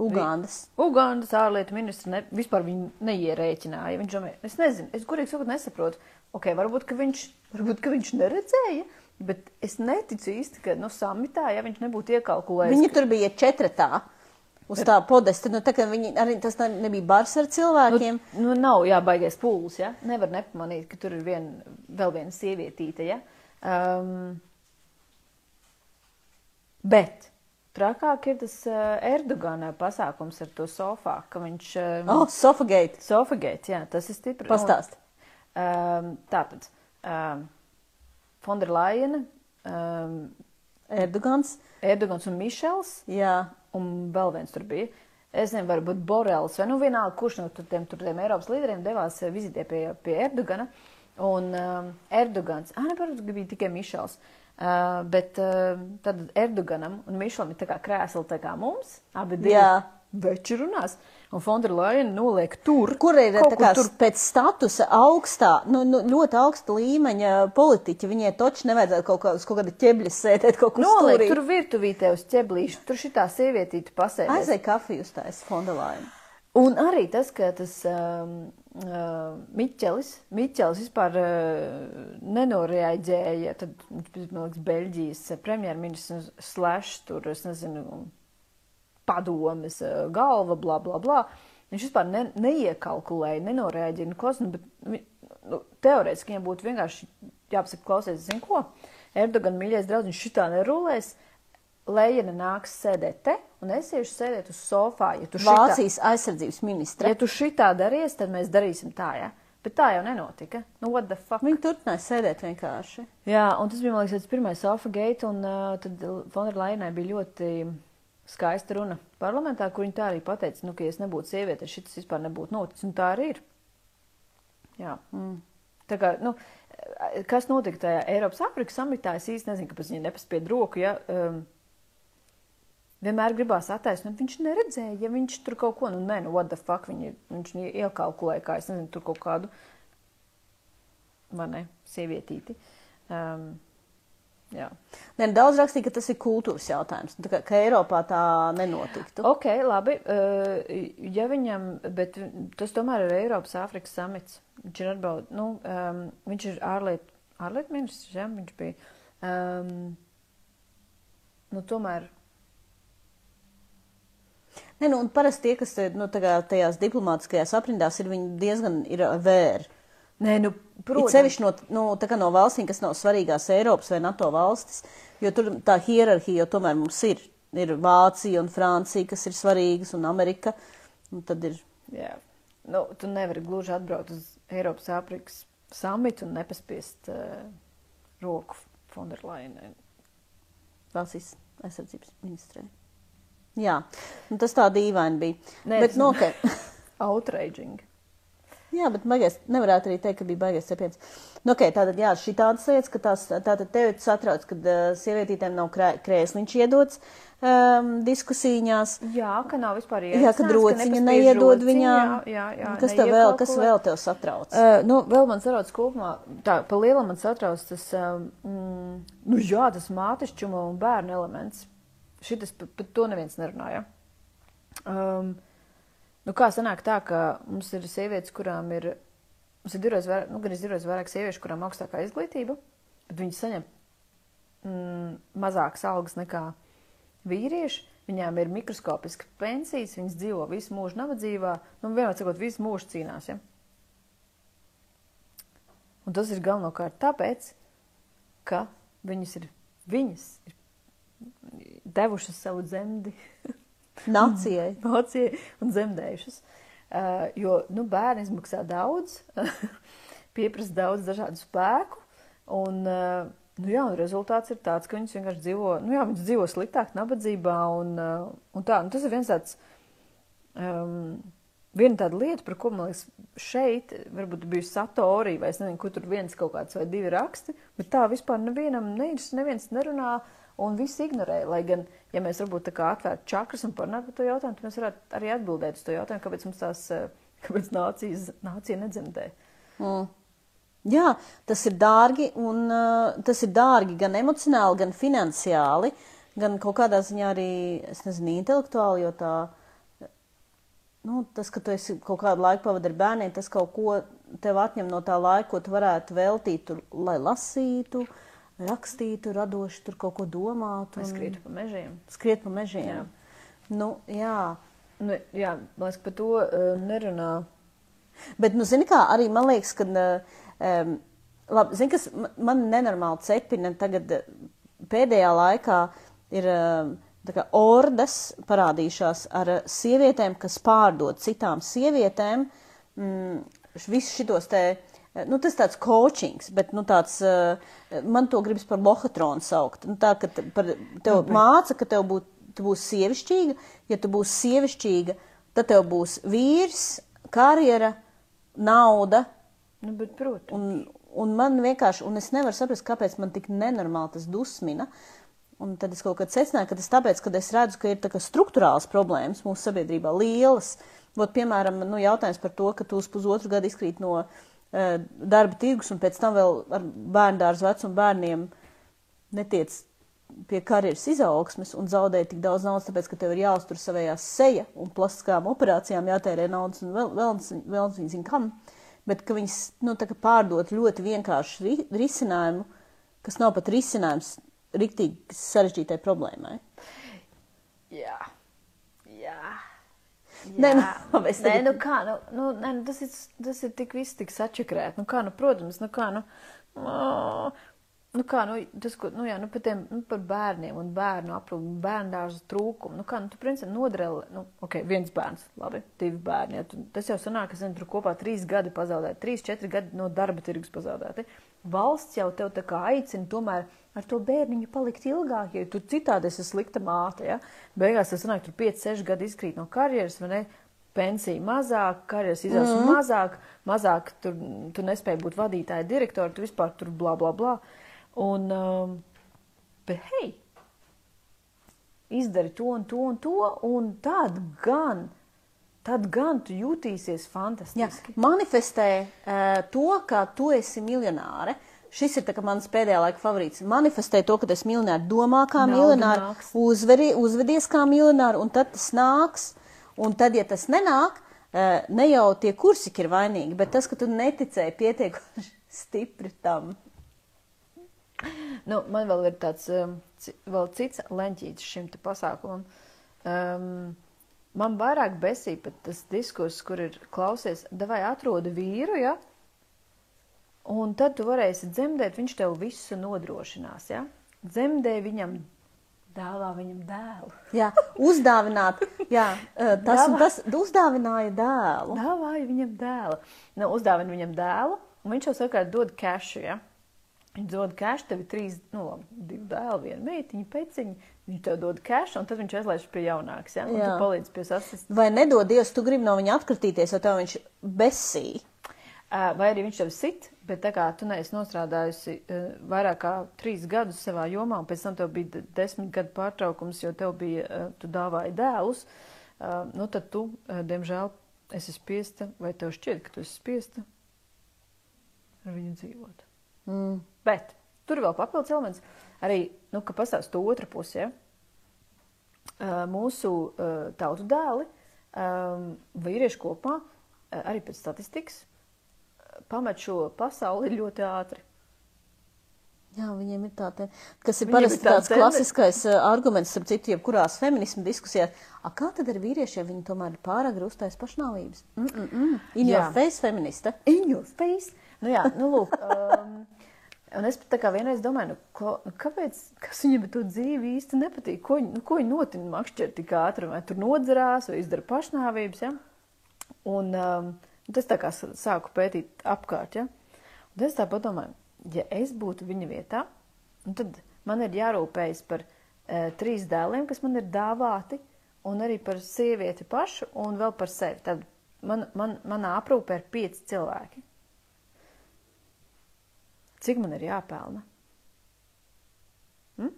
Ugandas. Ugandas ārlietu ministrs ne, vispār viņu neierēķināja. Viņš domāja, es nezinu, es gurīgi sakot nesaprotu. Ok, varbūt, ka viņš, varbūt, ka viņš neredzēja, bet es neticu īsti, ka no nu, samitā, ja viņš nebūtu iekalkulējis. Viņi ka... tur bija četratā. Uz tā podesta, nu tā viņi arī tas nebija bars ar cilvēkiem. Nu, nu nav jābaigais pūlis, ja? Nevar nepamanīt, ka tur ir vien, vēl viena sievietīte, ja? Um, bet Trakāk ir tas uh, Erdogana pasākums ar to sofā, ka viņš. Um, oh, Sofagate. Sofagate, jā, tas ir stipri. Pastāst. Um, tātad, um, Fonderlaina. Um, Erdogans. Erdogans un Mišels. Jā. Un vēl viens tur bija. es nezinu, varbūt Borels vai nu vienalga, kurš no tur tiem, tur tiem Eiropas līderiem devās eh, vizitē pie, pie Erdogana. Un um, Erdogans, ah, neparat, bija tikai Mišels. Uh, bet uh, tad Erdoganam un Mišelam ir tā kā krēsli tā kā mums, abi divi veči runās. Un Fonderlaina noliek tur, Kur ir kaut kā, tur pēc statusa augstā, nu, nu, ļoti augsta līmeņa politiķi? Viņai taču nevajadzētu kaut, kā, kaut kāda ķebļa sēdēt kaut kur noliek, stūrī. tur virtuvītē uz ķeblīšu, tur šitā sievietīte pasēdēs. Aizēj kafiju uztais Fondelaina. Un arī tas, ka tas um, uh, Miķelis, Miķelis vispār uh, nenoreaģēja, tad, man liekas, Beļģijas premjerministrs slash tur, es nezinu, padomes uh, galva, bla, bla, bla. Viņš vispār ne, neiekalkulēja, nenoreaģēja, nu, klas, nu, bet, vi- nu, teorētiski viņam būtu vienkārši jāpasaka, klausies, zinu ko, Erdogan mīļais draugs, viņš šitā nerulēs, Lejana nāks sēdēt te, un es iešu sēdēt uz sofā. Ja šitā- Vācijas aizsardzības ministra. Ja tu šitā darīsi, tad mēs darīsim tā, ja? Bet tā jau nenotika. Nu, what the fuck? Viņi turpināja sēdēt vienkārši. Jā, un tas bija, man liekas, pirmais alfa gate, un uh, tad Fonderlainai bija ļoti skaista runa parlamentā, kur viņa tā arī pateica, nu, ka, ja es nebūtu sieviete, šis vispār nebūtu noticis, un tā arī ir. Jā. Mm. Tā kā, nu, kas notika tajā Eiropas Afrikas samitā, es īsti nezinu, kāpēc viņa nepaspied roku, ja, um, vienmēr gribās attaisnot, viņš neredzēja, ja viņš tur kaut ko, nu, nē, nu, what the fuck, viņi, viņš iekalkulēja, kā, es nezinu, tur kaut kādu, vai ne, sievietīti. Um, jā. Nē, daudz rakstīja, ka tas ir kultūras jautājums. Tā kā, ka Eiropā tā nenotiktu. Ok, labi. Uh, ja viņam, bet tas tomēr ir Eiropas Āfrikas samits. Viņš ir atbaud, nu, um, viņš ir ārlietu, ārlietu ministrs, jā, viņš bija. Um, nu, tomēr. Nē, nu, parasti tie, kas nu, tajās diplomātiskajās aprindās ir, diezgan ir vēri. Nē, nu, protams. sevišķi no, nu, tā kā no valstīm, kas nav svarīgās Eiropas vai NATO valstis, jo tur tā hierarhija jau tomēr mums ir. Ir Vācija un Francija, kas ir svarīgas, un Amerika. Un tad ir Jā. Nu, tu nevari gluži atbraukt uz Eiropas Āfrikas samitu un nepaspiest uh, roku Fonderlainai. Vācijas aizsardzības ministrē. Jā, nu, tas tā dīvaini bija. Nē, Bet, nu, okay. *laughs* Outraging. Jā, bet baigais, nevarētu arī teikt, ka bija baigais cepiens. Nu, okay, tātad, jā, šī tādas lietas, ka tās, tātad tevi satrauc, kad uh, sievietītēm nav krē, krēsliņš iedots um, diskusijās. Jā, ka nav vispār Jā, kad rociņa neiedod viņām. Jā, jā, kas tev vēl, kas vēl tev satrauc? Uh, nu, vēl man satrauc kopumā, tā pa lielam man satrauc tas, um, nu jā, tas mātešķuma un bērnu elements. Šitas, par pa to neviens nerunāja. Um, nu kā sanāk tā, ka mums ir sievietes, kurām ir, mums ir divreiz vairāk, nu gan divreiz vairāk sieviešu, kurām augstākā izglītība, bet viņas saņem mm, mazākas algas nekā vīrieši. Viņām ir mikroskopiskas pensijas, viņas dzīvo visu mūžu nabadzībā, nu, vienmēr sakot, visu mūžu cīnās. Ja? Un tas ir galvenokārt tāpēc, ka viņas ir, viņas ir devušas savu dzemdi *laughs* Nācijai. *laughs* Vācijai un zemdējušas. Uh, jo nu, bērni izmaksā daudz, *laughs* pieprasa daudz dažādu spēku. Un, uh, nu, jā, un rezultāts ir tāds, ka viņas vienkārši dzīvo, nu, jā, viņas dzīvo sliktāk, nabadzībā. Un, uh, un tā, un tas ir viens tāds. Um, Viena tāda lieta, par ko man liekas, šeit varbūt bija satorija, vai es nezinu, kur tur viens kaut kāds vai divi raksti, bet tā vispār nevienam neviens nerunā un viss ignorē. Lai gan, ja mēs varbūt tā kā atvērtu čakras un parunātu par to jautājumu, tad mēs varētu arī atbildēt uz to jautājumu, kāpēc mums tās, eh, *laughs* kāpēc nācijas, nācija nedzemdē. Mm. Jā, tas ir dārgi, un uh, tas ir dārgi gan emocionāli, gan finansiāli, gan kaut kādā ziņā arī, es nezinu, intelektuāli, jo tā, nu, tas, ka tu esi kaut kādu laiku pavadi ar bērniem, tas kaut ko tev atņem no tā laika, ko tu varētu veltīt, tur, lai lasītu, rakstītu, radoši tur kaut ko domātu. Un skrietu pa mežiem. Skriet pa mežiem. Jā. Nu, jā. Nu, jā, man liekas, par to uh, nerunā. Bet, nu, zini, kā arī man liekas, ka, um, labi, zini, kas ma- man nenormāli cepina tagad eh, pēdējā laikā ir um, tā kā ordas parādījušās ar sievietēm, kas pārdod citām sievietēm mm, visus šitos te, eh, nu, tas tāds coachings, bet, nu, tāds, eh, man to gribas par lohatronu saukt. Nu, tā, ka par, tev māca, ka tev būtu tu būsi sievišķīga. Ja tu būsi sievišķīga, tad tev būs vīrs, karjera, nauda. Nu, bet, protams. Un, un man vienkārši, un es nevaru saprast, kāpēc man tik nenormāli tas dusmina. Un tad es kaut kad secināju, ka tas tāpēc, ka es redzu, ka ir tā kā struktūrāls problēmas mūsu sabiedrībā lielas. Vot, piemēram, nu, jautājums par to, ka tu uz pusotru gadu izkrīt no uh, darba tirgus un pēc tam vēl ar bērndārs vecumu bērniem netiec pie karjeras izaugsmes un zaudē tik daudz naudas, tāpēc, ka tev ir jāuztur savējās seja un plastiskām operācijām jātērē naudas un vēl, vēl, vēl zina kam. Bet, ka viņas, nu, tā kā pārdot ļoti vienkāršu ri, risinājumu, kas nav pat risinājums riktīgi sarežģītai problēmai. Jā. Jā. Nē, nu, *laughs* nē, tagad- nu kā, nu, nu, nē, nu, tas ir, tas ir tik viss tik sačakrēt. Nu kā, nu, protams, nu kā, nu, nu kā, nu, tas, ko, nu jā, nu, par tiem, nu, par bērniem un bērnu aprūpu, bērndārzu trūkumu, nu kā, nu, tu, principā, nodreli, nu, ok, viens bērns, labi, divi bērni, ja, tu, tas jau sanāk, ka, zinu, tur kopā trīs gadi pazaudēti, trīs, četri gadi no darba tirgus pazaudēti. Valsts jau tev tā kā aicina tomēr ar to bērniņu palikt ilgāk, jo tu citādi esi slikta māte, ja, beigās tas sanāk, tur 5, 6 gadi izkrīt no karjeras, vai ne, pensija mazāk, karjeras izaugsme mm. mazāk, mazāk tur tu nespēji būt vadītāja, direktora, tu vispār tur blā, blā, blā. Un, um, bet hei, izdari to un to un to, un tad gan, tad gan tu jutīsies Jā, fantastiski. manifestē uh, to, ka tu esi miljonāre. Šis ir mans pēdējā laika favorīts. Manifestē to, ka tu esi miljonārs, domā kā nāks. uzveri, uzvedies kā miljonārs, un tad tas nāks. Un tad, ja tas nenāk, uh, ne jau tie kursiki ir vainīgi, bet tas, ka tu neticēji pietiekami *laughs* stipri tam. Nu, man vēl ir tāds ci- vēl cits leņķītis šim pasākumam. Um, man vairāk besīja tas diskurss, kur ir klausies, vai atrodi vīru, ja? Un tad tu varēsi dzemdēt, viņš tev visu nodrošinās, ja? Dzemdē viņam, dāvā viņam dēlu. Jā, uzdāvināt, jā, tas un tas uzdāvināja dēlu. Dāvāja viņam dēlu. Nu, uzdāvina viņam dēlu, un viņš jau savukārt dod kešu, ja? Viņš dod kešu, tev ir trīs, nu, labi, divi dēli, viena meitiņa, peciņa. Viņš tev dod kešu, un tad viņš aizlaiž pie jaunākas, ja? Un Jā. tu palīdz pie sasist. Vai nedod Dievs, tu gribi no viņa atkritīties, jo tev viņš besīja. Vai arī viņš tev sit, bet tā kā tu neesi nostrādājusi vairāk kā trīs gadus savā jomā, un pēc tam tev bija de- desmit gadu pārtraukums, jo tev bija, tu dāvāji dēlus, nu tad tu, diemžēl, esi spiesta, vai tev šķiet, ka tu esi spiesta ar viņu dzīvot. Mm. Bet tur vēl papildus elements, arī, nu, ka pastāv to otru pusi. Ja? Mūsu tautu dēli, vīrieši kopumā, ā, arī pēc statistikas, pamet šo pasauli *laughs* ļoti ātri. Jā, viņiem ir tāds, kas ir Viņiem parasti ir tā tāds tendence. klasiskais uh, arguments, starp citu, jebkurās feminismu diskusijās. A, kā tad ar vīriešiem viņi tomēr ir pārāk uztais pašnāvības? Mm, mm. In Jā. your face feministe. In your face! Nu jā, nu lūk. *laughs* Um, un es pat tā kā vienreiz domāju, nu, ko, nu, kāpēc, kas viņam to dzīvi īsti nepatīk? Ko, nu, ko viņi notina makšķer tik ātri, vai tur nodzerās, vai izdara pašnāvības, ja? Un um, tas tā kā sāku pētīt apkārt, ja? Un es tā padomāju, ja es būtu viņa vietā, un tad man ir jārūpējas par uh, trīs dēliem, kas man ir dāvāti, un arī par sievieti pašu, un vēl par sevi. Tad man, man, manā aprūpē ir pieci cilvēki. Cik man ir jāpelna? Mm?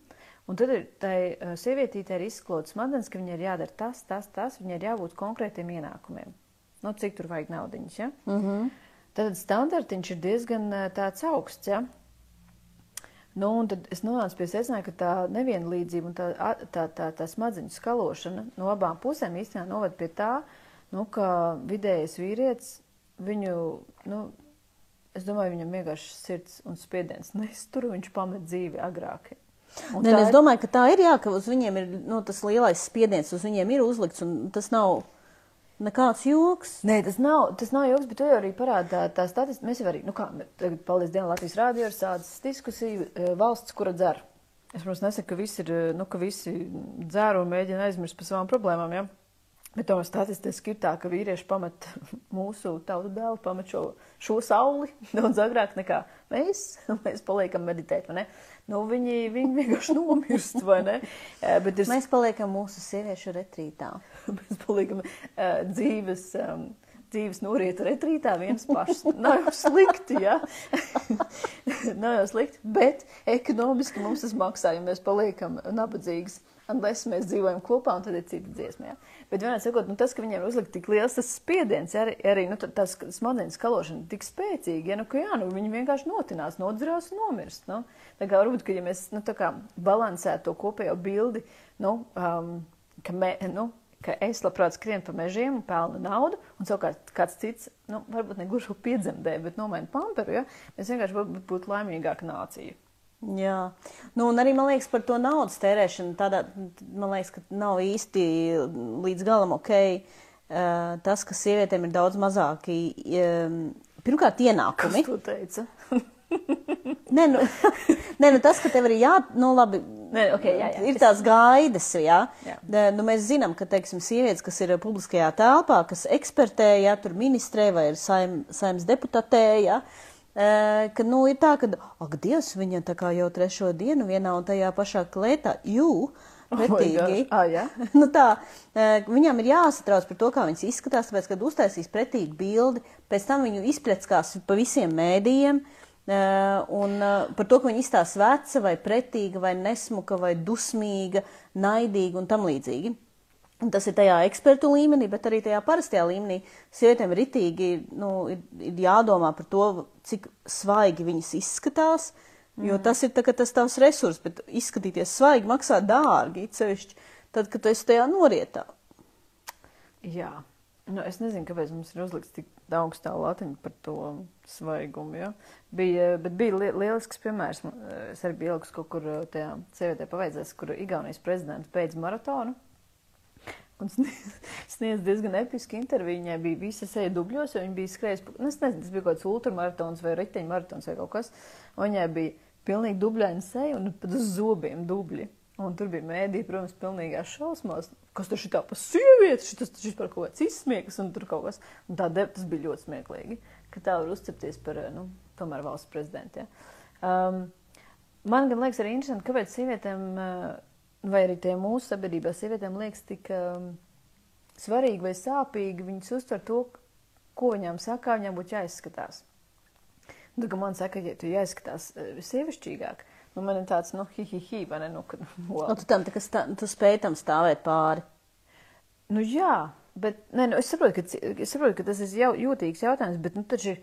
Un tad ir tai uh, sievietītei ir izsklots smadzenes, ka viņai ir jādara tas, tas, tas, viņai ir jābūt konkrētiem ienākumiem. Nu, cik tur vajag naudiņas, ja? Mm -hmm. Tad standartiņš ir diezgan ā, tāds augsts, ja? Nu, un tad es nonācu pie secinājuma, ka tā nevienlīdzība un tā, tā, tā, tā smadzeņu skalošana no abām pusēm īstenībā noved pie tā, nu, ka vidējais vīrietis viņu, nu, es domāju, viņam vienkārši sirds un spiediens nestur, viņš pamet dzīvi agrāk. Un Nē, nē, es ir- domāju, ka tā ir jā, ka uz viņiem ir nu, tas lielais spiediens, uz viņiem ir uzlikts, un tas nav nekāds joks. Nē, tas nav, tas nav joks, bet to jau arī parāda tā, statistika. Mēs jau arī, nu kā, tagad, paldies Dienai, Latvijas rādio ir sācis diskusija e, valsts, kura dzer. Es, protams, nesaku, ka visi ir, e, nu, ka visi dzer un mēģina aizmirst par savām problēmām, ja? Bet tomēr statistiski ir tā, ka vīrieši pamet *laughs* mūsu tautu dēlu, pamet šo, šo sauli *laughs* daudz agrāk nekā mēs. *laughs* Mēs paliekam meditēt, vai ne? Nu, viņi, viņi vienkārši nomirst, vai ne? Bet es... Mēs paliekam mūsu sieviešu retrītā. *laughs* mēs paliekam uh, dzīves. Um, dzīves noriet retrītā viens pašs. Nav jau slikti, jā. *laughs* Nav jau slikti, bet ekonomiski mums tas maksā, ja mēs paliekam nabadzīgas. Unless mēs dzīvojam kopā, un tad ir cita dziesma. Ja? Bet vienmēr sakot, nu, tas, ka viņiem uzlikt tik liels tas spiediens, arī, arī nu, tās smadzenes skalošana tik spēcīga, ja, nu, ka jā, nu, viņi vienkārši notinās, nodzirās un nomirst. Nu? Tā kā varbūt, ka ja mēs nu, balansētu to kopējo bildi, nu, um, ka, mē, nu, ka es labprāt skrienu pa mežiem un pelnu naudu, un savukārt kāds cits, nu, varbūt ne gluži piedzemdē, bet nomaina pamperu, ja? mēs vienkārši būtu būt laimīgāka nācija. Jā, nu, un arī man liekas par to naudas tērēšanu. Tādā, man liekas, ka nav īsti līdz galam ok. Uh, tas, ka sievietēm ir daudz mazāki, um, pirmkārt, ienākumi. Kas to teica? nē, nu, *laughs* nē, nu tas, ka tev ir jā, nu labi, nē, okay, jā, jā. ir tās gaidas, jā. jā. Nu, mēs zinām, ka, teiksim, sievietes, kas ir publiskajā telpā, kas ekspertē, jā, tur ministrē vai ir saim, saimas deputatē, jā, uh, ka nu, ir tā, ka, ak, Dievs, viņa tā kā jau trešo dienu vienā un tajā pašā klētā, jū, pretīgi. Oh ah, ja? *laughs* nu tā, viņām ir jāsatrauc par to, kā viņas izskatās, tāpēc, kad uztaisīs pretīgu bildi, pēc tam viņu izpleckās pa visiem mēdījiem, un par to, ka viņa izstās veca vai pretīga vai nesmuka vai dusmīga, naidīga un tam līdzīgi. Un tas ir tajā ekspertu līmenī, bet arī tajā parastajā līmenī. Sievietēm ritīgi nu, ir, ir jādomā par to, cik svaigi viņas izskatās. Jo tas ir tā, tas tavs resurs, bet izskatīties svaigi maksā dārgi, cevišķi tad, kad tu esi tajā norietā. Jā, nu, es nezinu, kāpēc mums ir uzlikts tik augstā latiņa par to svaigumu. Ja? Bija, bet bija li lielisks piemērs. Es arī biju ilgs kaut kur tajā sievietē paveidzēs, kur Igaunijas prezidents beidz maratonu un *laughs* sniedz diezgan episku interviju. Viņai bija visa seja dubļos, jo viņa bija skrējusi, nu, es nezinu, tas bija kaut kāds ultramaratons vai riteņmaratons vai kaut kas. Un viņai bija pilnīgi dubļaina seja un pat uz zobiem dubļi. Un tur bija mēdī, protams, pilnīgās šausmās, kas tur šitā pa sievieti, šitas taču par kaut kāds izsmiegs un tur kaut kas. Un tā deb, tas bija ļoti smieklīgi, ka tā var uzcepties par, nu, tomēr valsts prezidentiem. Ja. Um, man gan liekas arī interesanti, kāpēc sievietēm uh, vai arī tie mūsu sabiedrībā sievietēm liekas tik um, svarīgi vai sāpīgi, viņas uztver to, ko viņām saka, viņām būtu jāizskatās. Nu, kad man saka, ja tu jāizskatās uh, sievišķīgāk, nu, man ir tāds, nu, hi, hi, hi, vai ne, nu, kad, *laughs* wow. nu, tu tam, tā, stā, tu spēj tam stāvēt pāri. Nu, jā, bet, nē, nu, es saprotu, ka, es saprotu, ka tas ir jau jūtīgs jautājums, bet, nu, taču ir,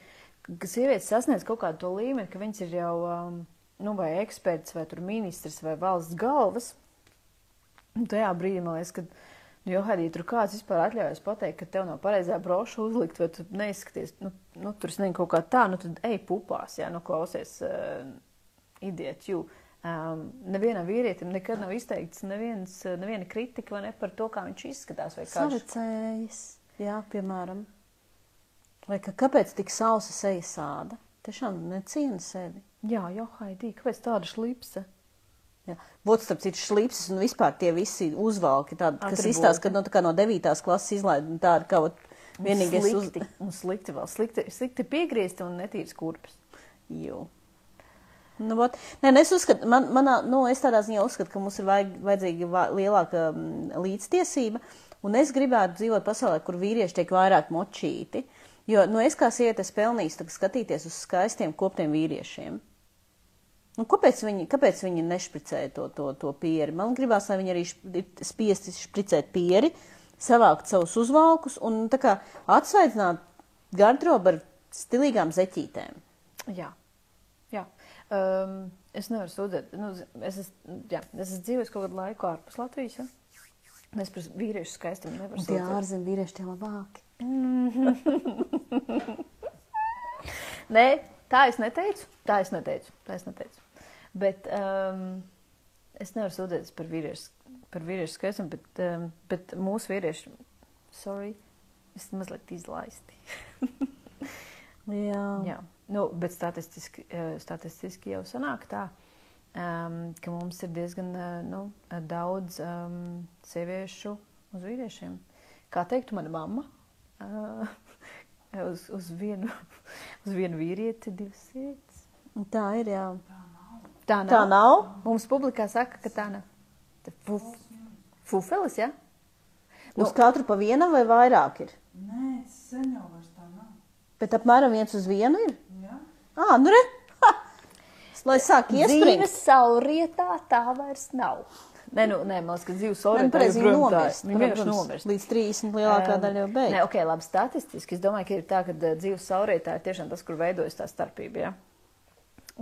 ka sievietes sasniedz kaut kādu to līmeni, ka viņas ir jau, um, nu, vai eksperts, vai tur ministrs, vai valsts galvas, tajā brīdī man liekas, ka, nu, jo, Haidī, tur kāds vispār atļaujas pateikt, ka tev nav pareizā broša uzlikt, vai tu neizskaties, nu, nu tur nezinu kaut kā tā, nu, tad ej pupās, jā, nu, klausies, uh, idiet, jū. Um, nevienam vīrietim nekad nav izteikts neviens, neviena kritika vai ne par to, kā viņš izskatās. Savicējis, jā, piemēram. Vai ka kāpēc tik sausa seja sāda? Tiešām neciena sevi. Jā, jo, Haidī, kāpēc tāda šlipse? Būtu starp citu šlipses un vispār tie visi uzvalki, tādi, kas izstāsta, ka no, tā kā no devītās klases izlaid tādi, kā vienīgais slikti, uz... Un slikti vēl, slikti, slikti piegriezti un netīrs kurpes. Jū. Nu, vat. Nē, es uzskatu, man, manā, nu, es tādā ziņā uzskatu, ka mums ir vajag, vajadzīga lielāka um, līdztiesība, un es gribētu dzīvot pasaulē, kur vīrieši tiek vairāk močīti, jo, nu, es kā sieviete esmu pelnījis skatīties uz skaistiem koptiem vīriešiem. Un kāpēc viņi, kāpēc viņi nešpricēja to, to, to pieri? Man gribās, lai viņi arī spiesti špricēt pieri, savākt savus uzvalkus un tā kā atsvaicināt garderobu ar stilīgām zeķītēm. Jā, jā. Um, es nevaru sūdzēt. Nu, es, esmu, jā, es esmu dzīvojis kaut kādu laiku ārpus Latvijas. Ja? Es par vīriešu skaistumu nevaru sūdzēt. Tie ārzem vīrieši tie labāki. *laughs* Nē, Tā es neteicu, tā es neteicu, tā es neteicu. Bet um, es nevaru sūdzēties par vīriešu, par vīriešu skaistumu, bet, um, bet mūsu vīrieši, sorry, es mazliet izlaisti. *laughs* Jā. Jā. Nu, bet statistiski, eh, statistiski jau sanāk tā, um, ka mums ir diezgan uh, nu, daudz um, sieviešu uz vīriešiem, kā teiktu mana mamma, uh, *laughs* uz, uz, vienu, *laughs* uz vienu vīrieti divas sievietes. Tā ir, jā. Tā nav. Tā nav? Mums publikā saka, ka tā nav. Tā Fuf, fufelis, jā? Uz katru pa vienam vai vairāk ir? Nē, sen jau vairs tā nav. Bet apmēram viens uz vienu ir? Jā. Ā, nu re! Ha! Lai sāk iespringt. Dzīves saulrietā tā vairs nav. Nē, nu, nē, man liekas, ka dzīves Nē, saulrietā nu, pareizi, viņa nomirst. Viņa vienkārši nomirst. Līdz 30 lielākā Um, daļa jau Nē, beidz. ok, labi, statistiski. Es domāju, ka ir tā, ka uh, dzīves saulrietā ir tiešām tas, kur veidojas tā starpība. Ja?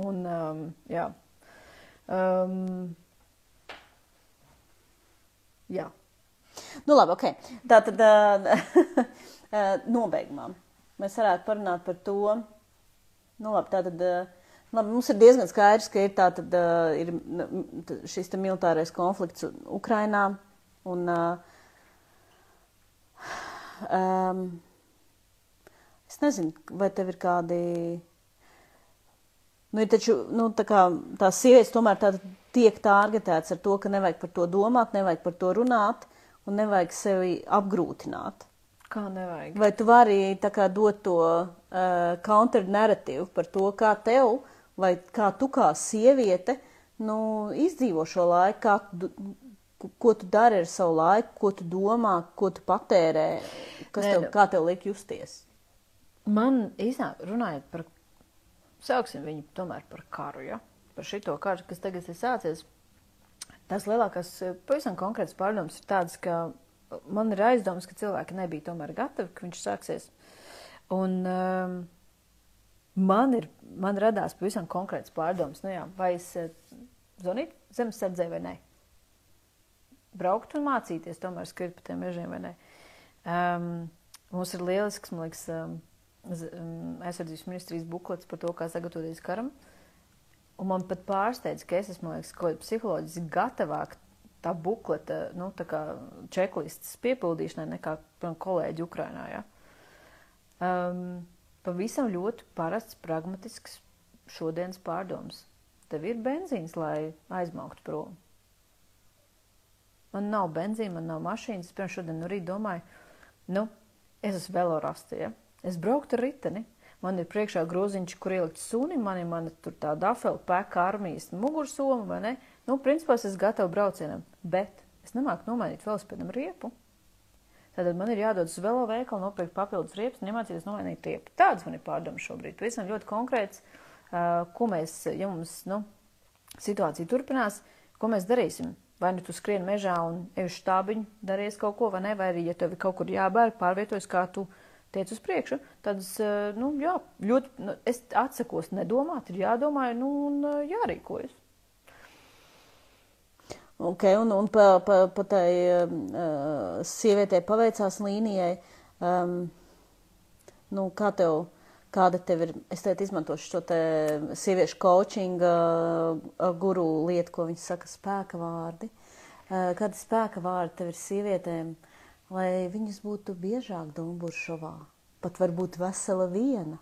Un, um, jā. Um, jā. Nu, labi, ok. Tā tad uh, *laughs* nobeigumā mēs varētu parunāt par to. Nu, labi, tā tad. Uh, Labi, mums ir diezgan skaidrs, ka ir, tātad, uh, ir t- šis militārais konflikts Ukrainā. Un, uh, um, es nezinu, vai tev ir kādi. Nu, ir taču nu, tā kā, tās sievietes tomēr tātad tiek targetētas ar to, ka nevajag par to domāt, nevajag par to runāt un nevajag sevi apgrūtināt. Kā nevajag? Vai tu vari tā kā dot to uh, counter-narratīvu par to, kā tev, vai kā tu kā sieviete, nu, izdzīvo šo laiku, kā, tu ko tu dari ar savu laiku, ko tu domā, ko tu patērē, kas Nē, tev, nu- kā tev liek justies? Man īstenībā runājot par, sauksim viņu tomēr par karu, ja? par šito karu, kas tagad ir sācies. Tās lielākās, eh, pavisam konkrētas pārdomas ir tādas, ka man ir aizdomas, ka cilvēki nebija tomēr gatavi, ka viņš sāksies. Un um, man, ir, man radās pavisam konkrētas pārdomas, nu jā, vai es eh, zvanītu zemesardzē vai nē. Braukt un mācīties tomēr skriet pa tiem mežiem vai nē. Um, mums ir lielisks, man liekas, um, aizsardzības ministrijas buklets par to, kā sagatavoties karam. Un man pat pārsteidz, ka es esmu, liekas, kaut kā psiholoģiski gatavāk tā bukleta, nu, tā kā čeklistas piepildīšanai nekā kolēģi Ukrainā, ja. Um, pavisam ļoti parasts, pragmatisks šodienas pārdoms. Tev ir benzīns, lai aizmauktu prom. Man nav benzīna, man nav mašīnas. Es pirms šodien no rīta domāju, nu, es esmu velorasti, ja? Es brauktu ar riteni. Man ir priekšā groziņš, kur ielikt suni, man ir mana tur tā dafela pēka armijas mugursoma, vai ne? Nu, principā es esmu gatava braucienam, bet es nemāku nomainīt velospēdam riepu. Tātad man ir jādodas uz velo veikalu, nopirkt papildus riepas un iemācīties nomainīt riepu. Tādas man ir pārdomas šobrīd. Pavisam ļoti konkrēts, uh, ko mēs, ja mums, nu, situācija turpinās, ko mēs darīsim. Vai nu tu skrieni mežā un ej uz štābiņu, darīsi kaut ko, vai ne, vai arī, ja tev ir kaut kur jābēr, pārvietojas, kā tu tiec uz priekšu, tad, es, uh, nu, jā, ļoti, nu, es atsakos nedomāt, ir jādomā, nu, un uh, jārīkojas. Okay, un, un pa, pa, pa tai uh, sievietei paveicās līnijai, um, nu, kā tev, kāda tev ir, es teicu, izmantošu šo te sieviešu coachinga uh, guru lietu, ko viņi saka spēka vārdi. Uh, kādi spēka vārdi tev ir sievietēm, lai viņas būtu biežāk Dumburšovā? Pat varbūt vesela viena.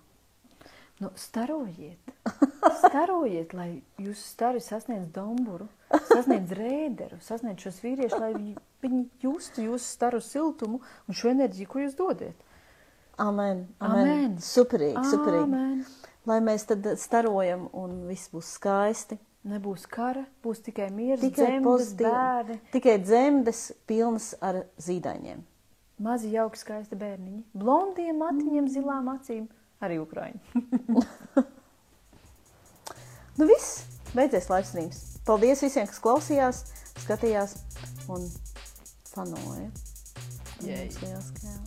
Nu, starojiet, *laughs* starojiet, lai jūsu stari sasniedz domburu, sasniedz rēderu, sasniedz šos vīriešus, lai viņi, viņi justu jūsu staru siltumu un šo enerģiju, ko jūs dodat. Amen. Amen. Amen. Superīgi, superīgi. Amen. Lai mēs tad starojam un viss būs skaisti. Nebūs kara, būs tikai miers, Tikai dzemdes, pozitīvi. bērni, Tikai dzemdes pilnas ar zīdaiņiem. mazi jauki skaisti bērniņi, blondiem matiņiem, zilām acīm, arī ukraiņi. *laughs* Nu viss, beidzies livestreams. Paldies visiem, kas klausījās, skatījās un fanoja. Ka jā.